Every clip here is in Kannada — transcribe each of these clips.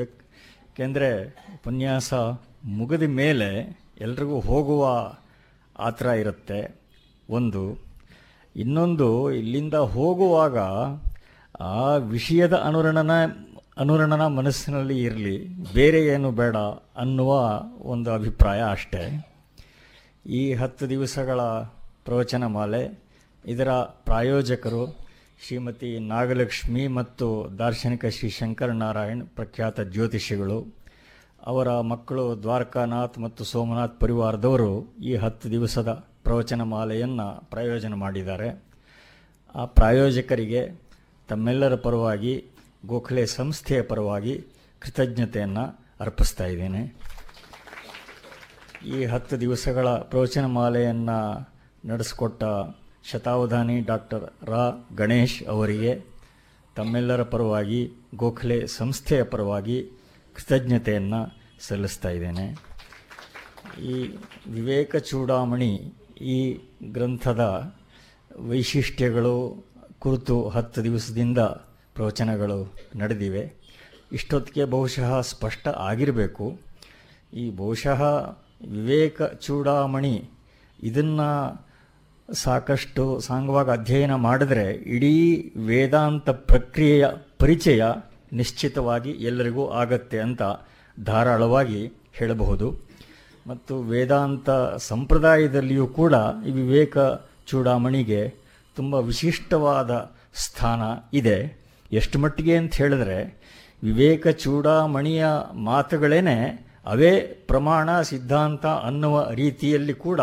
ಏಕೆಂದರೆ ಉಪನ್ಯಾಸ ಮುಗಿದ ಮೇಲೆ ಎಲ್ರಿಗೂ ಹೋಗುವ ಆತರ ಇರುತ್ತೆ. ಒಂದು, ಇನ್ನೊಂದು, ಇಲ್ಲಿಂದ ಹೋಗುವಾಗ ಆ ವಿಷಯದ ಅನುರಣನ ಅನುರಣನ ಮನಸ್ಸಿನಲ್ಲಿ ಇರಲಿ, ಬೇರೆ ಏನು ಬೇಡ ಅನ್ನುವ ಒಂದು ಅಭಿಪ್ರಾಯ ಅಷ್ಟೇ. ಈ ಹತ್ತು ದಿವಸಗಳ ಪ್ರವಚನ ಮಾಲೆ ಇದರ ಪ್ರಾಯೋಜಕರು ಶ್ರೀಮತಿ ನಾಗಲಕ್ಷ್ಮಿ ಮತ್ತು ದಾರ್ಶನಿಕ ಶ್ರೀ ಶಂಕರನಾರಾಯಣ್ ಪ್ರಖ್ಯಾತ ಜ್ಯೋತಿಷಿಗಳು, ಅವರ ಮಕ್ಕಳು ದ್ವಾರಕಾನಾಥ್ ಮತ್ತು ಸೋಮನಾಥ್ ಪರಿವಾರದವರು ಈ ಹತ್ತು ದಿವಸದ ಪ್ರವಚನ ಮಾಲೆಯನ್ನು ಪ್ರಾಯೋಜನ ಮಾಡಿದ್ದಾರೆ. ಆ ಪ್ರಾಯೋಜಕರಿಗೆ ತಮ್ಮೆಲ್ಲರ ಪರವಾಗಿ, ಗೋಖಲೆ ಸಂಸ್ಥೆಯ ಪರವಾಗಿ ಕೃತಜ್ಞತೆಯನ್ನು ಅರ್ಪಿಸ್ತಾ ಇದ್ದೇನೆ. ಈ ಹತ್ತು ದಿವಸಗಳ ಪ್ರವಚನ ಮಾಲೆಯನ್ನು ನಡೆಸಿಕೊಟ್ಟ ಶತಾವಧಾನಿ ಡಾಕ್ಟರ್ ರಾ ಗಣೇಶ್ ಅವರಿಗೆ ತಮ್ಮೆಲ್ಲರ ಪರವಾಗಿ, ಗೋಖಲೆ ಸಂಸ್ಥೆಯ ಪರವಾಗಿ ಕೃತಜ್ಞತೆಯನ್ನು ಸಲ್ಲಿಸ್ತಾ ಇದ್ದೇನೆ. ಈ ವಿವೇಕ ಚೂಡಾಮಣಿ ಈ ಗ್ರಂಥದ ವೈಶಿಷ್ಟ್ಯಗಳು ಕುರಿತು ಹತ್ತು ದಿವಸದಿಂದ ಪ್ರವಚನಗಳು ನಡೆದಿವೆ. ಇಷ್ಟೊತ್ತಿಗೆ ಬಹುಶಃ ಸ್ಪಷ್ಟ ಆಗಿರಬೇಕು. ಈ ಬಹುಶಃ ವಿವೇಕ ಚೂಡಾಮಣಿ ಇದನ್ನು ಸಾಕಷ್ಟು ಸಾಂಗವಾಗಿ ಅಧ್ಯಯನ ಮಾಡಿದ್ರೆ ಇಡೀ ವೇದಾಂತ ಪ್ರಕ್ರಿಯೆಯ ಪರಿಚಯ ನಿಶ್ಚಿತವಾಗಿ ಎಲ್ಲರಿಗೂ ಆಗತ್ತೆ ಅಂತ ಧಾರಾಳವಾಗಿ ಹೇಳಬಹುದು. ಮತ್ತು ವೇದಾಂತ ಸಂಪ್ರದಾಯದಲ್ಲಿಯೂ ಕೂಡ ಈ ವಿವೇಕ ಚೂಡಾಮಣಿಗೆ ತುಂಬ ವಿಶಿಷ್ಟವಾದ ಸ್ಥಾನ ಇದೆ. ಎಷ್ಟು ಮಟ್ಟಿಗೆ ಅಂತ ಹೇಳಿದ್ರೆ ವಿವೇಕ ಚೂಡಾಮಣಿಯ ಮಾತುಗಳೇನೆ ಅವೇ ಪ್ರಮಾಣ ಸಿದ್ಧಾಂತ ಅನ್ನುವ ರೀತಿಯಲ್ಲಿ ಕೂಡ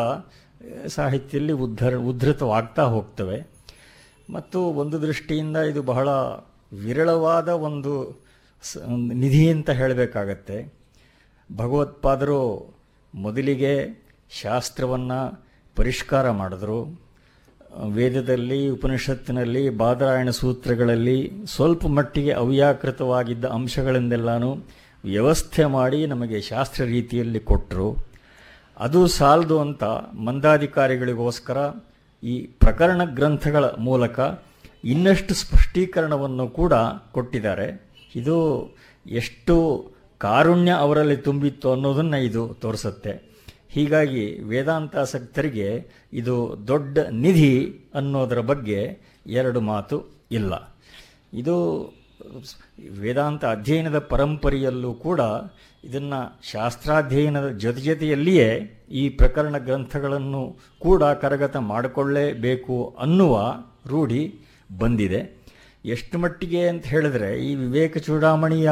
ಸಾಹಿತ್ಯದಲ್ಲಿ ಉದ್ಧರ, ಉದ್ಧೃತವಾಗ್ತಾ ಹೋಗ್ತವೆ. ಮತ್ತು ಒಂದು ದೃಷ್ಟಿಯಿಂದ ಇದು ಬಹಳ ವಿರಳವಾದ ಒಂದು ನಿಧಿ ಅಂತ ಹೇಳಬೇಕಾಗತ್ತೆ. ಭಗವತ್ಪಾದರು ಮೊದಲಿಗೆ ಶಾಸ್ತ್ರವನ್ನು ಪರಿಷ್ಕಾರ ಮಾಡಿದ್ರು. ವೇದದಲ್ಲಿ, ಉಪನಿಷತ್ತಿನಲ್ಲಿ, ಬಾದರಾಯಣ ಸೂತ್ರಗಳಲ್ಲಿ ಸ್ವಲ್ಪ ಮಟ್ಟಿಗೆ ಅವ್ಯಾಕೃತವಾಗಿದ್ದ ಅಂಶಗಳಿಂದೆಲ್ಲನೂ ವ್ಯವಸ್ಥೆ ಮಾಡಿ ನಮಗೆ ಶಾಸ್ತ್ರ ರೀತಿಯಲ್ಲಿ ಕೊಟ್ಟರು ಅದು ಸಾಲದು ಅಂತ ಮಂದಾಧಿಕಾರಿಗಳಿಗೋಸ್ಕರ ಈ ಪ್ರಕರಣ ಗ್ರಂಥಗಳ ಮೂಲಕ ಇನ್ನಷ್ಟು ಸ್ಪಷ್ಟೀಕರಣವನ್ನು ಕೂಡ ಕೊಟ್ಟಿದ್ದಾರೆ. ಇದು ಎಷ್ಟು ಕಾರುಣ್ಯ ಅವರಲ್ಲಿ ತುಂಬಿತ್ತು ಅನ್ನೋದನ್ನು ಇದು ತೋರಿಸುತ್ತೆ. ಹೀಗಾಗಿ ವೇದಾಂತಾಸಕ್ತರಿಗೆ ಇದು ದೊಡ್ಡ ನಿಧಿ ಅನ್ನೋದರ ಬಗ್ಗೆ ಎರಡು ಮಾತು ಇಲ್ಲ. ಇದು ವೇದಾಂತ ಅಧ್ಯಯನದ ಪರಂಪರೆಯಲ್ಲೂ ಕೂಡ ಇದನ್ನು ಶಾಸ್ತ್ರಾಧ್ಯಯನದ ಜೊತೆ ಜೊತೆಯಲ್ಲಿಯೇ ಈ ಪ್ರಕರಣ ಗ್ರಂಥಗಳನ್ನು ಕೂಡ ಕರಗತ ಮಾಡಿಕೊಳ್ಳೇಬೇಕು ಅನ್ನುವ ರೂಢಿ ಬಂದಿದೆ. ಎಷ್ಟು ಮಟ್ಟಿಗೆ ಅಂತ ಹೇಳಿದ್ರೆ ಈ ವಿವೇಕ ಚೂಡಾಮಣಿಯ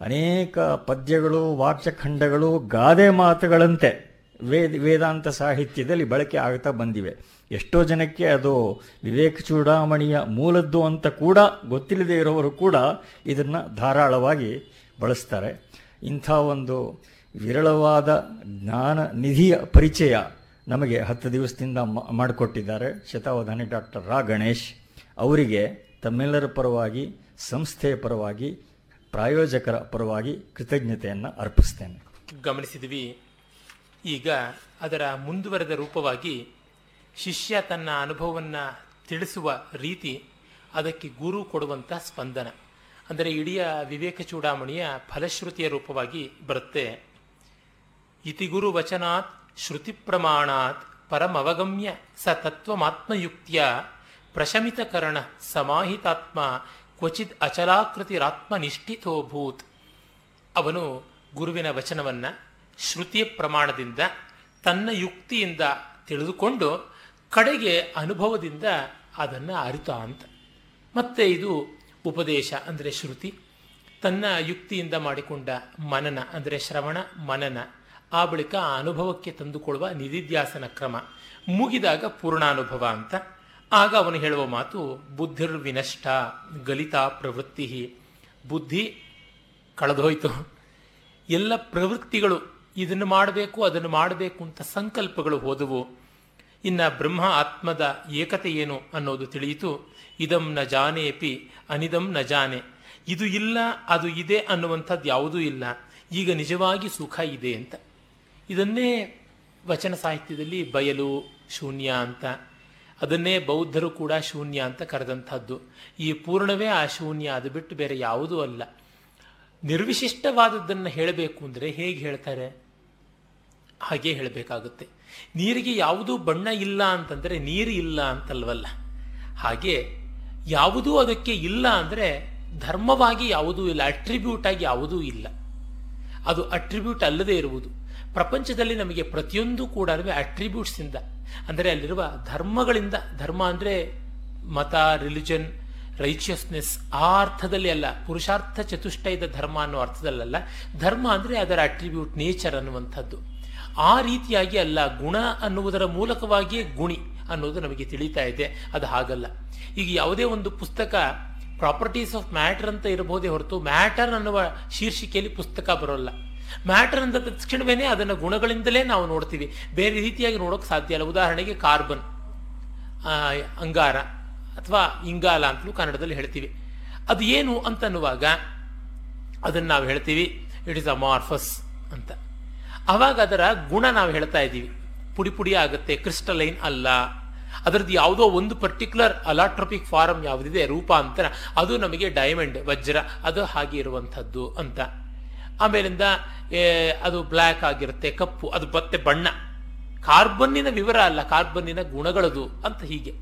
ಅನೇಕ ಪದ್ಯಗಳು ವಾಕ್ಯಖಂಡಗಳು ಗಾದೆ ಮಾತುಗಳಂತೆ ವೇದ, ವೇದಾಂತ ಸಾಹಿತ್ಯದಲ್ಲಿ ಬಳಕೆ ಆಗ್ತಾ ಬಂದಿವೆ. ಎಷ್ಟೋ ಜನಕ್ಕೆ ಅದು ವಿವೇಕ ಚೂಡಾಮಣಿಯ ಮೂಲದ್ದು ಅಂತ ಕೂಡ ಗೊತ್ತಿಲ್ಲದೆ ಇರೋರು ಕೂಡ ಇದನ್ನು ಧಾರಾಳವಾಗಿ ಬಳಸ್ತಾರೆ. ಇಂಥ ಒಂದು ವಿರಳವಾದ ಜ್ಞಾನ ನಿಧಿಯ ಪರಿಚಯ ನಮಗೆ ಹತ್ತು ದಿವಸದಿಂದ ಮಾಡಿಕೊಟ್ಟಿದ್ದಾರೆ. ಶತಾವಧಾನಿ ಡಾಕ್ಟರ್ ರಾ. ಗಣೇಶ್ ಅವರಿಗೆ ತಮ್ಮೆಲ್ಲರ ಪರವಾಗಿ, ಸಂಸ್ಥೆಯ ಪರವಾಗಿ, ಪ್ರಾಯೋಜಕರ ಪರವಾಗಿ ಕೃತಜ್ಞತೆಯನ್ನು ಅರ್ಪಿಸ್ತೇನೆ. ಗಮನಿಸಿದ್ವಿ. ಈಗ ಅದರ ಮುಂದುವರೆದ ರೂಪವಾಗಿ ಶಿಷ್ಯ ತನ್ನ ಅನುಭವವನ್ನು ತಿಳಿಸುವ ರೀತಿ ಅದಕ್ಕೆ ಗುರು ಕೊಡುವಂಥ ಸ್ಪಂದನ. ಅಂದರೆ ಇಡೀ ವಿವೇಕ ಚೂಡಾಮಣಿಯ ಫಲಶ್ರುತಿಯ ರೂಪವಾಗಿ ಬರುತ್ತೆ. ಇತಿಗುರು ವಚನಾತ್ ಶ್ರುತಿ ಪ್ರಮಾಣಾತ್ ಪರಮವಗಮ್ಯ ಸ ತತ್ವಮಾತ್ಮಯುಕ್ತಿಯ ಪ್ರಶಮಿತಕರಣ ಸಮಾಹಿತಾತ್ಮ ಕ್ವಚಿತ್ ಅಚಲಾಕೃತಿರಾತ್ಮ ನಿಷ್ಠಿತೋಭೂತ್ ಅವನು ಗುರುವಿನ ವಚನವನ್ನು ಶ್ರುತಿಯ ಪ್ರಮಾಣದಿಂದ ತನ್ನ ಯುಕ್ತಿಯಿಂದ ತಿಳಿದುಕೊಂಡು ಕಡೆಗೆ ಅನುಭವದಿಂದ ಅದನ್ನು ಅರಿತ ಅಂತ. ಮತ್ತೆ ಇದು ಉಪದೇಶ ಅಂದರೆ ಶ್ರುತಿ. ತನ್ನ ಯುಕ್ತಿಯಿಂದ ಮಾಡಿಕೊಂಡ ಮನನ ಅಂದರೆ ಶ್ರವಣ, ಮನನ. ಆ ಬಳಿಕ ಆ ಅನುಭವಕ್ಕೆ ತಂದುಕೊಳ್ಳುವ ನಿಧಿಧ್ಯಾಸನ ಕ್ರಮ. ಮುಗಿದಾಗ ಪೂರ್ಣಾನುಭವ ಅಂತ. ಆಗ ಅವನು ಹೇಳುವ ಮಾತು, ಬುದ್ಧಿರ್ವಿನಷ್ಟ ಗಲಿತಾ ಪ್ರವೃತ್ತಿ. ಬುದ್ಧಿ ಕಳೆದೋಯ್ತು. ಎಲ್ಲ ಪ್ರವೃತ್ತಿಗಳು ಇದನ್ನು ಮಾಡಬೇಕು, ಅದನ್ನು ಮಾಡಬೇಕು ಅಂತ ಸಂಕಲ್ಪಗಳು ಹೋದವು. ಇನ್ನ ಬ್ರಹ್ಮ ಆತ್ಮದ ಏಕತೆ ಏನು ಅನ್ನೋದು ತಿಳಿಯಿತು. ಇದಂ ನ ಜಾನೇಪಿ, ಅನಿದಂ ನ ಜಾನೆ. ಇದು ಇಲ್ಲ, ಅದು ಇದೆ ಅನ್ನುವಂಥದ್ದು ಯಾವುದೂ ಇಲ್ಲ. ಈಗ ನಿಜವಾಗಿ ಸುಖ ಇದೆ ಅಂತ. ಇದನ್ನೇ ವಚನ ಸಾಹಿತ್ಯದಲ್ಲಿ ಬಯಲು ಶೂನ್ಯ ಅಂತ. ಅದನ್ನೇ ಬೌದ್ಧರು ಕೂಡ ಶೂನ್ಯ ಅಂತ ಕರೆದಂಥದ್ದು. ಈ ಪೂರ್ಣವೇ ಆ ಶೂನ್ಯ ಅದು ಬಿಟ್ಟು ಬೇರೆ ಯಾವುದೂ ಅಲ್ಲ. ನಿರ್ವಿಶಿಷ್ಟವಾದದ್ದನ್ನು ಹೇಳಬೇಕು ಅಂದರೆ ಹೇಗೆ ಹೇಳ್ತಾರೆ? ಹಾಗೆ ಹೇಳಬೇಕಾಗುತ್ತೆ. ನೀರಿಗೆ ಯಾವುದೂ ಬಣ್ಣ ಇಲ್ಲ ಅಂತಂದರೆ ನೀರು ಇಲ್ಲ ಅಂತಲ್ವಲ್ಲ? ಹಾಗೆ ಯಾವುದೂ ಅದಕ್ಕೆ ಇಲ್ಲ ಅಂದರೆ ಧರ್ಮವಾಗಿ ಯಾವುದೂ ಇಲ್ಲ ಅಟ್ರಿಬ್ಯೂಟ್ ಆಗಿ ಯಾವುದೂ ಇಲ್ಲ. ಅದು ಅಟ್ರಿಬ್ಯೂಟ್ ಅಲ್ಲದೆ ಇರುವುದು. ಪ್ರಪಂಚದಲ್ಲಿ ನಮಗೆ ಪ್ರತಿಯೊಂದು ಕೂಡ ಅಟ್ರಿಬ್ಯೂಟ್ಸಿಂದ ಅಂದರೆ ಅಲ್ಲಿರುವ ಧರ್ಮಗಳಿಂದ, ಧರ್ಮ ಅಂದರೆ ಮತ ರಿಲಿಜನ್ ರೈಚಿಯಸ್ನೆಸ್ ಆ ಅರ್ಥದಲ್ಲಿ ಅಲ್ಲ, ಪುರುಷಾರ್ಥ ಚತುಷ್ಟಯದ ಧರ್ಮ ಅನ್ನೋ ಅರ್ಥದಲ್ಲಲ್ಲ. ಧರ್ಮ ಅಂದರೆ ಅದರ ಅಟ್ರಿಬ್ಯೂಟ್ ನೇಚರ್ ಅನ್ನುವಂಥದ್ದು. ಆ ರೀತಿಯಾಗಿ ಅಲ್ಲ, ಗುಣ ಅನ್ನುವುದರ ಮೂಲಕವಾಗಿಯೇ ಗುಣಿ ಅನ್ನೋದು ನಮಗೆ ತಿಳಿತಾ ಇದೆ. ಅದು ಹಾಗಲ್ಲ. ಈಗ ಯಾವುದೇ ಒಂದು ಪುಸ್ತಕ ಪ್ರಾಪರ್ಟೀಸ್ ಆಫ್ ಮ್ಯಾಟರ್ ಅಂತ ಇರಬಹುದೇ ಹೊರತು ಮ್ಯಾಟರ್ ಅನ್ನುವ ಶೀರ್ಷಿಕೆಯಲ್ಲಿ ಪುಸ್ತಕ ಬರೋಲ್ಲ. ಮ್ಯಾಟರ್ ಅಂತ ತಕ್ಷಣವೇನೆ ಅದನ್ನು ಗುಣಗಳಿಂದಲೇ ನಾವು ನೋಡ್ತೀವಿ. ಬೇರೆ ರೀತಿಯಾಗಿ ನೋಡೋಕೆ ಸಾಧ್ಯ ಇಲ್ಲ. ಉದಾಹರಣೆಗೆ ಕಾರ್ಬನ್ ಅಂಗಾರ ಅಥವಾ ಇಂಗಾಲ ಅಂತಲೂ ಕನ್ನಡದಲ್ಲಿ ಹೇಳ್ತೀವಿ. ಅದು ಏನು ಅಂತ ಅನ್ನುವಾಗ ಅದನ್ನು ನಾವು ಹೇಳ್ತೀವಿ, ಇಟ್ ಇಸ್ ಅಮಾರ್ಫಸ್ ಅಂತ. ಅವಾಗ ಅದರ ಗುಣ ನಾವು ಹೇಳ್ತಾ ಇದ್ದೀವಿ. ಪುಡಿ ಪುಡಿ ಆಗುತ್ತೆ, ಕ್ರಿಸ್ಟಲೈನ್ ಅಲ್ಲ. ಅದರದ್ದು ಯಾವುದೋ ಒಂದು ಪರ್ಟಿಕ್ಯುಲರ್ ಅಲಾಟ್ರೋಪಿಕ್ ಫಾರಮ್ ಯಾವುದಿದೆ, ರೂಪಾಂತರ. ಅದು ನಮಗೆ ಡೈಮಂಡ್ ವಜ್ರ, ಅದು ಹಾಗೆ ಇರುವಂಥದ್ದು ಅಂತ. ಆಮೇಲಿಂದ ಅದು ಬ್ಲ್ಯಾಕ್ ಆಗಿರುತ್ತೆ, ಕಪ್ಪು, ಅದು ಮತ್ತೆ ಬಣ್ಣ. ಕಾರ್ಬನ್ನಿನ ವಿವರ ಅಲ್ಲ, ಕಾರ್ಬನ್ನಿನ ಗುಣಗಳದು ಅಂತ ಹೀಗೆ.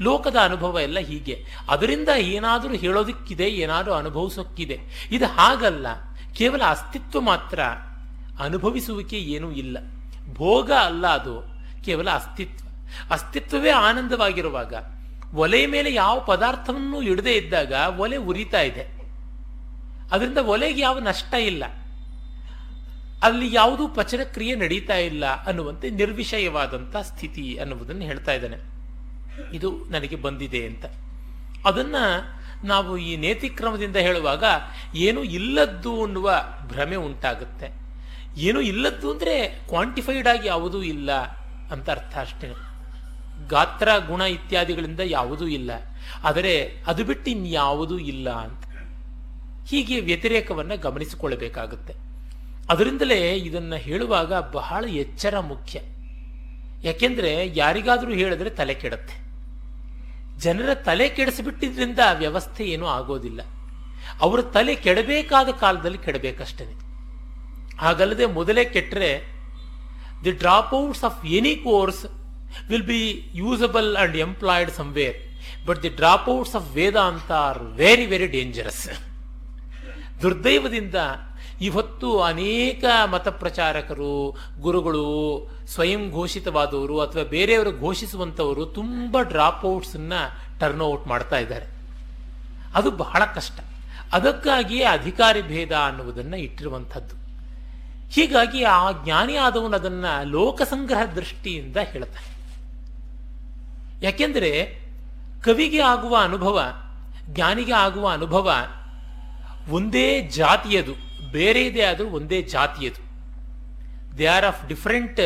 ಲೋಕದ ಅನುಭವ ಎಲ್ಲ ಹೀಗೆ. ಅದರಿಂದ ಏನಾದರೂ ಹೇಳೋದಕ್ಕಿದೆ, ಏನಾದರೂ ಅನುಭವಿಸೋಕ್ಕಿದೆ. ಇದು ಹಾಗಲ್ಲ. ಕೇವಲ ಅಸ್ತಿತ್ವ ಮಾತ್ರ. ಅನುಭವಿಸುವಿಕೆ ಏನೂ ಇಲ್ಲ. ಭೋಗ ಅಲ್ಲ ಅದು, ಕೇವಲ ಅಸ್ತಿತ್ವ. ಅಸ್ತಿತ್ವವೇ ಆನಂದವಾಗಿರುವಾಗ, ಒಲೆ ಮೇಲೆ ಯಾವ ಪದಾರ್ಥವನ್ನು ಇಡದೇ ಇದ್ದಾಗ ಒಲೆ ಉರಿತಾ ಇದೆ. ಅದರಿಂದ ಒಲೆಗೆ ಯಾವ ನಷ್ಟ ಇಲ್ಲ. ಅಲ್ಲಿ ಯಾವುದೂ ಪಚನ ಕ್ರಿಯೆ ನಡೀತಾ ಇಲ್ಲ ಅನ್ನುವಂತೆ ನಿರ್ವಿಷಯವಾದಂಥ ಸ್ಥಿತಿ ಅನ್ನುವುದನ್ನು ಹೇಳ್ತಾ ಇದ್ದಾನೆ. ಇದು ನನಗೆ ಬಂದಿದೆ ಅಂತ. ಅದನ್ನ ನಾವು ಈ ನೇತಿಕ್ರಮದಿಂದ ಹೇಳುವಾಗ, ಏನು ಇಲ್ಲದ್ದು ಅನ್ನುವ ಭ್ರಮೆ ಉಂಟಾಗುತ್ತೆ. ಏನು ಇಲ್ಲದ್ದು ಅಂದರೆ ಕ್ವಾಂಟಿಫೈಡ್ ಆಗಿ ಯಾವುದೂ ಇಲ್ಲ ಅಂತ ಅರ್ಥ ಅಷ್ಟೇ. ಗಾತ್ರ, ಗುಣ ಇತ್ಯಾದಿಗಳಿಂದ ಯಾವುದೂ ಇಲ್ಲ. ಆದರೆ ಅದು ಬಿಟ್ಟು ಇನ್ಯಾವುದೂ ಇಲ್ಲ ಅಂತ. ಹೀಗೆ ವ್ಯತಿರೇಕವನ್ನು ಗಮನಿಸಿಕೊಳ್ಳಬೇಕಾಗುತ್ತೆ. ಅದರಿಂದಲೇ ಇದನ್ನು ಹೇಳುವಾಗ ಬಹಳ ಎಚ್ಚರ ಮುಖ್ಯ. ಯಾಕೆಂದರೆ ಯಾರಿಗಾದರೂ ಹೇಳಿದ್ರೆ ತಲೆ ಕೆಡತ್ತೆ. ಜನರ ತಲೆ ಕೆಡಿಸಿಬಿಟ್ಟಿದ್ರಿಂದ ವ್ಯವಸ್ಥೆ ಏನೂ ಆಗೋದಿಲ್ಲ. ಅವರ ತಲೆ ಕೆಡಬೇಕಾದ ಕಾಲದಲ್ಲಿ ಕೆಡಬೇಕಷ್ಟೇ. ಹಾಗಲ್ಲದೆ ಮೊದಲೇ ಕೆಟ್ಟರೆ the dropouts of any course will be usable and employed somewhere but the dropouts of Vedanta are very very dangerous ದುರ್ದೈವದಿಂದ ಇವತ್ತು ಅನೇಕ ಮತ ಪ್ರಚಾರಕರು ಗುರುಗಳು, ಸ್ವಯಂ ಘೋಷಿತವಾದವರು ಅಥವಾ ಬೇರೆಯವರು ಘೋಷಿಸುವಂಥವರು ತುಂಬ ಡ್ರಾಪ್ ಔಟ್ಸನ್ನ ಟರ್ನ್ ಔಟ್ ಮಾಡ್ತಾ ಇದ್ದಾರೆ. ಅದು ಬಹಳ ಕಷ್ಟ. ಅದಕ್ಕಾಗಿಯೇ ಅಧಿಕಾರಿ ಭೇದ ಅನ್ನುವುದನ್ನು ಇಟ್ಟಿರುವಂಥದ್ದು. ಹೀಗಾಗಿ ಆ ಜ್ಞಾನಿ ಆದವನು ಅದನ್ನು ಲೋಕಸಂಗ್ರಹ ದೃಷ್ಟಿಯಿಂದ ಹೇಳ್ತಾನೆ. ಯಾಕೆಂದರೆ ಕವಿಗೆ ಆಗುವ ಅನುಭವ, ಜ್ಞಾನಿಗೆ ಆಗುವ ಅನುಭವ ಒಂದೇ ಜಾತಿಯದು, ಬೇರೆ ಇದೆ ಆದರೂ ಒಂದೇ ಜಾತಿಯದು. They are of different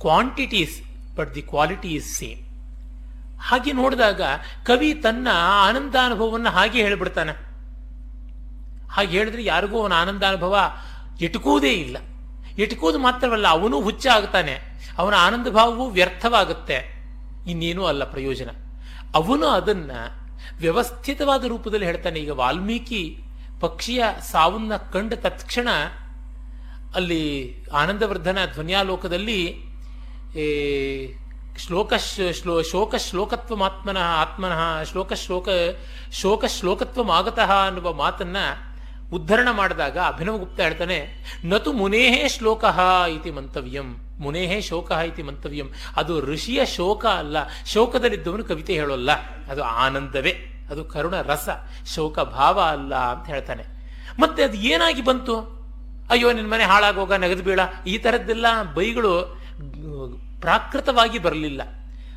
quantities but the quality is same ಹಾಗೆ ನೋಡಿದಾಗ ಕವಿ ತನ್ನ ಆನಂದಾನುಭವವನ್ನು ಹಾಗೆ ಹೇಳಿಬಿಡ್ತಾನೆ. ಹಾಗೆ ಹೇಳಿದ್ರೆ ಯಾರಿಗೂ ಅವನ ಆನಂದಾನುಭವ ಇಟ್ಕೋದೇ ಇಲ್ಲ. ಇಟ್ಕೋದು ಮಾತ್ರವಲ್ಲ, ಅವನು ಹುಚ್ಚ ಆಗ್ತಾನೆ ಅವನ ಆನಂದ ಭಾವವು ವ್ಯರ್ಥವಾಗುತ್ತೆ. ಇನ್ನೇನೂ ಅಲ್ಲ ಪ್ರಯೋಜನ. ಅವನು ಅದನ್ನ ವ್ಯವಸ್ಥಿತವಾದ ರೂಪದಲ್ಲಿ ಹೇಳ್ತಾನೆ, ಈಗ ವಾಲ್ಮೀಕಿ ಪಕ್ಷಿಯ ಸಾವನ್ನ ಕಂಡ ತತ್ಕ್ಷಣ ಅಲ್ಲಿ ಆನಂದವರ್ಧನ ಧ್ವನಿಯಾಲೋಕದಲ್ಲಿ ಶ್ಲೋಕ ಶ್ಲೋ, ಶೋಕ ಶ್ಲೋಕತ್ವಮಾತ್ಮನಃ ಆತ್ಮನಃ, ಶ್ಲೋಕ ಶ್ಲೋಕ, ಶೋಕ ಶ್ಲೋಕತ್ವಮಾಗತಃ ಅನ್ನುವ ಮಾತನ್ನ ಉದ್ಧರಣ ಮಾಡಿದಾಗ ಅಭಿನವಗುಪ್ತ ಹೇಳ್ತಾನೆ, ನತು ಮುನೇಹೇ ಶ್ಲೋಕಃ ಇತಿ ಮಂತವ್ಯಂ, ಮುನೇಹೇ ಶೋಕ ಇತಿ ಮಂತವ್ಯಂ. ಅದು ಋಷಿಯ ಶೋಕ ಅಲ್ಲ, ಶೋಕದಲ್ಲಿದ್ದವನು ಕವಿತೆ ಹೇಳೋಲ್ಲ. ಅದು ಆನಂದವೇ, ಅದು ಕರುಣ ರಸ ಶೋಕ ಭಾವ ಅಲ್ಲ ಅಂತ ಹೇಳ್ತಾನೆ. ಮತ್ತೆ ಅದು ಏನಾಗಿ ಬಂತು? ಅಯ್ಯೋ, ನಿನ್ನ ಮನೆ ಹಾಳಾಗೋಗ, ನಗದು ಬೀಳ, ಈ ಥರದ್ದೆಲ್ಲ ಬೈಗಳು ಪ್ರಾಕೃತವಾಗಿ ಬರಲಿಲ್ಲ.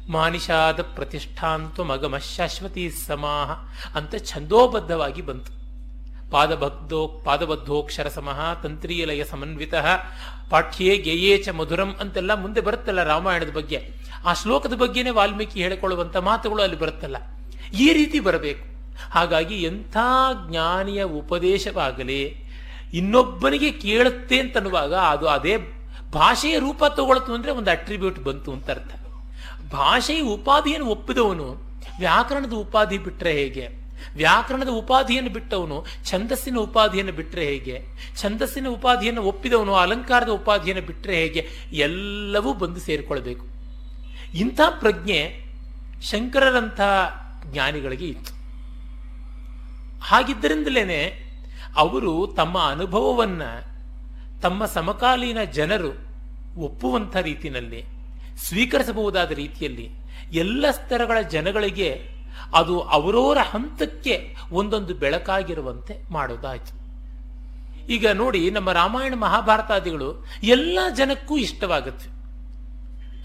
ಮಾನಿಷಾದ ಪ್ರತಿಷ್ಠಾಂತು ಮಗಮ ಶಾಶ್ವತಿ ಸಮಾಹ ಅಂತ ಛಂದೋಬದ್ಧವಾಗಿ ಬಂತು. ಪಾದಬದ್ಧೋ ಪಾದಬದ್ಧೋಕ್ಷರ ಸಮಃ ತಂತ್ರೀಲಯ ಸಮನ್ವಿತ ಪಾಠ್ಯೇ ಗೆಯೇ ಚ ಮಧುರಂ ಅಂತೆಲ್ಲ ಮುಂದೆ ಬರುತ್ತಲ್ಲ ರಾಮಾಯಣದ ಬಗ್ಗೆ. ಆ ಶ್ಲೋಕದ ಬಗ್ಗೆನೇ ವಾಲ್ಮೀಕಿ ಹೇಳಿಕೊಳ್ಳುವಂತ ಮಾತುಗಳು ಅಲ್ಲಿ ಬರುತ್ತಲ್ಲ. ಈ ರೀತಿ ಬರಬೇಕು. ಹಾಗಾಗಿ ಎಂಥ ಜ್ಞಾನಿಯ ಉಪದೇಶವಾಗಲಿ, ಇನ್ನೊಬ್ಬನಿಗೆ ಕೇಳುತ್ತೆ ಅಂತನ್ನುವಾಗ ಅದು ಅದೇ ಭಾಷೆಯ ರೂಪ ತಗೊಳ್ತು ಅಂದ್ರೆ ಒಂದು ಅಟ್ರಿಬ್ಯೂಟ್ ಬಂತು ಅಂತ ಅರ್ಥ. ಭಾಷೆಯ ಉಪಾಧಿಯನ್ನು ಒಪ್ಪಿದವನು, ವ್ಯಾಕರಣದ ಉಪಾಧಿ ಬಿಟ್ರೆ ಹೇಗೆ? ವ್ಯಾಕರಣದ ಉಪಾಧಿಯನ್ನು ಬಿಟ್ಟವನು ಛಂದಸ್ಸಿನ ಉಪಾಧಿಯನ್ನು ಬಿಟ್ಟರೆ ಹೇಗೆ? ಛಂದಸ್ಸಿನ ಉಪಾಧಿಯನ್ನು ಒಪ್ಪಿದವನು ಅಲಂಕಾರದ ಉಪಾಧಿಯನ್ನು ಬಿಟ್ಟರೆ ಹೇಗೆ? ಎಲ್ಲವೂ ಬಂದು ಸೇರಿಕೊಳ್ಬೇಕು ಇಂಥ ಪ್ರಜ್ಞೆ ಶಂಕರರಂಥ ಜ್ಞಾನಿಗಳಿಗೆ ಇತ್ತು. ಹಾಗಿದ್ದರಿಂದಲೇ ಅವರು ತಮ್ಮ ಅನುಭವವನ್ನ ತಮ್ಮ ಸಮಕಾಲೀನ ಜನರು ಒಪ್ಪುವಂಥ ರೀತಿಯಲ್ಲಿ, ಸ್ವೀಕರಿಸಬಹುದಾದ ರೀತಿಯಲ್ಲಿ ಎಲ್ಲ ಸ್ತರಗಳ ಜನಗಳಿಗೆ ಅದು ಅವರವರ ಹಂತಕ್ಕೆ ಒಂದೊಂದು ಬೆಳಕಾಗಿರುವಂತೆ ಮಾಡೋದಾಯ್ತು. ಈಗ ನೋಡಿ ನಮ್ಮ ರಾಮಾಯಣ ಮಹಾಭಾರತಾದಿಗಳು ಎಲ್ಲ ಜನಕ್ಕೂ ಇಷ್ಟವಾಗುತ್ತೆ.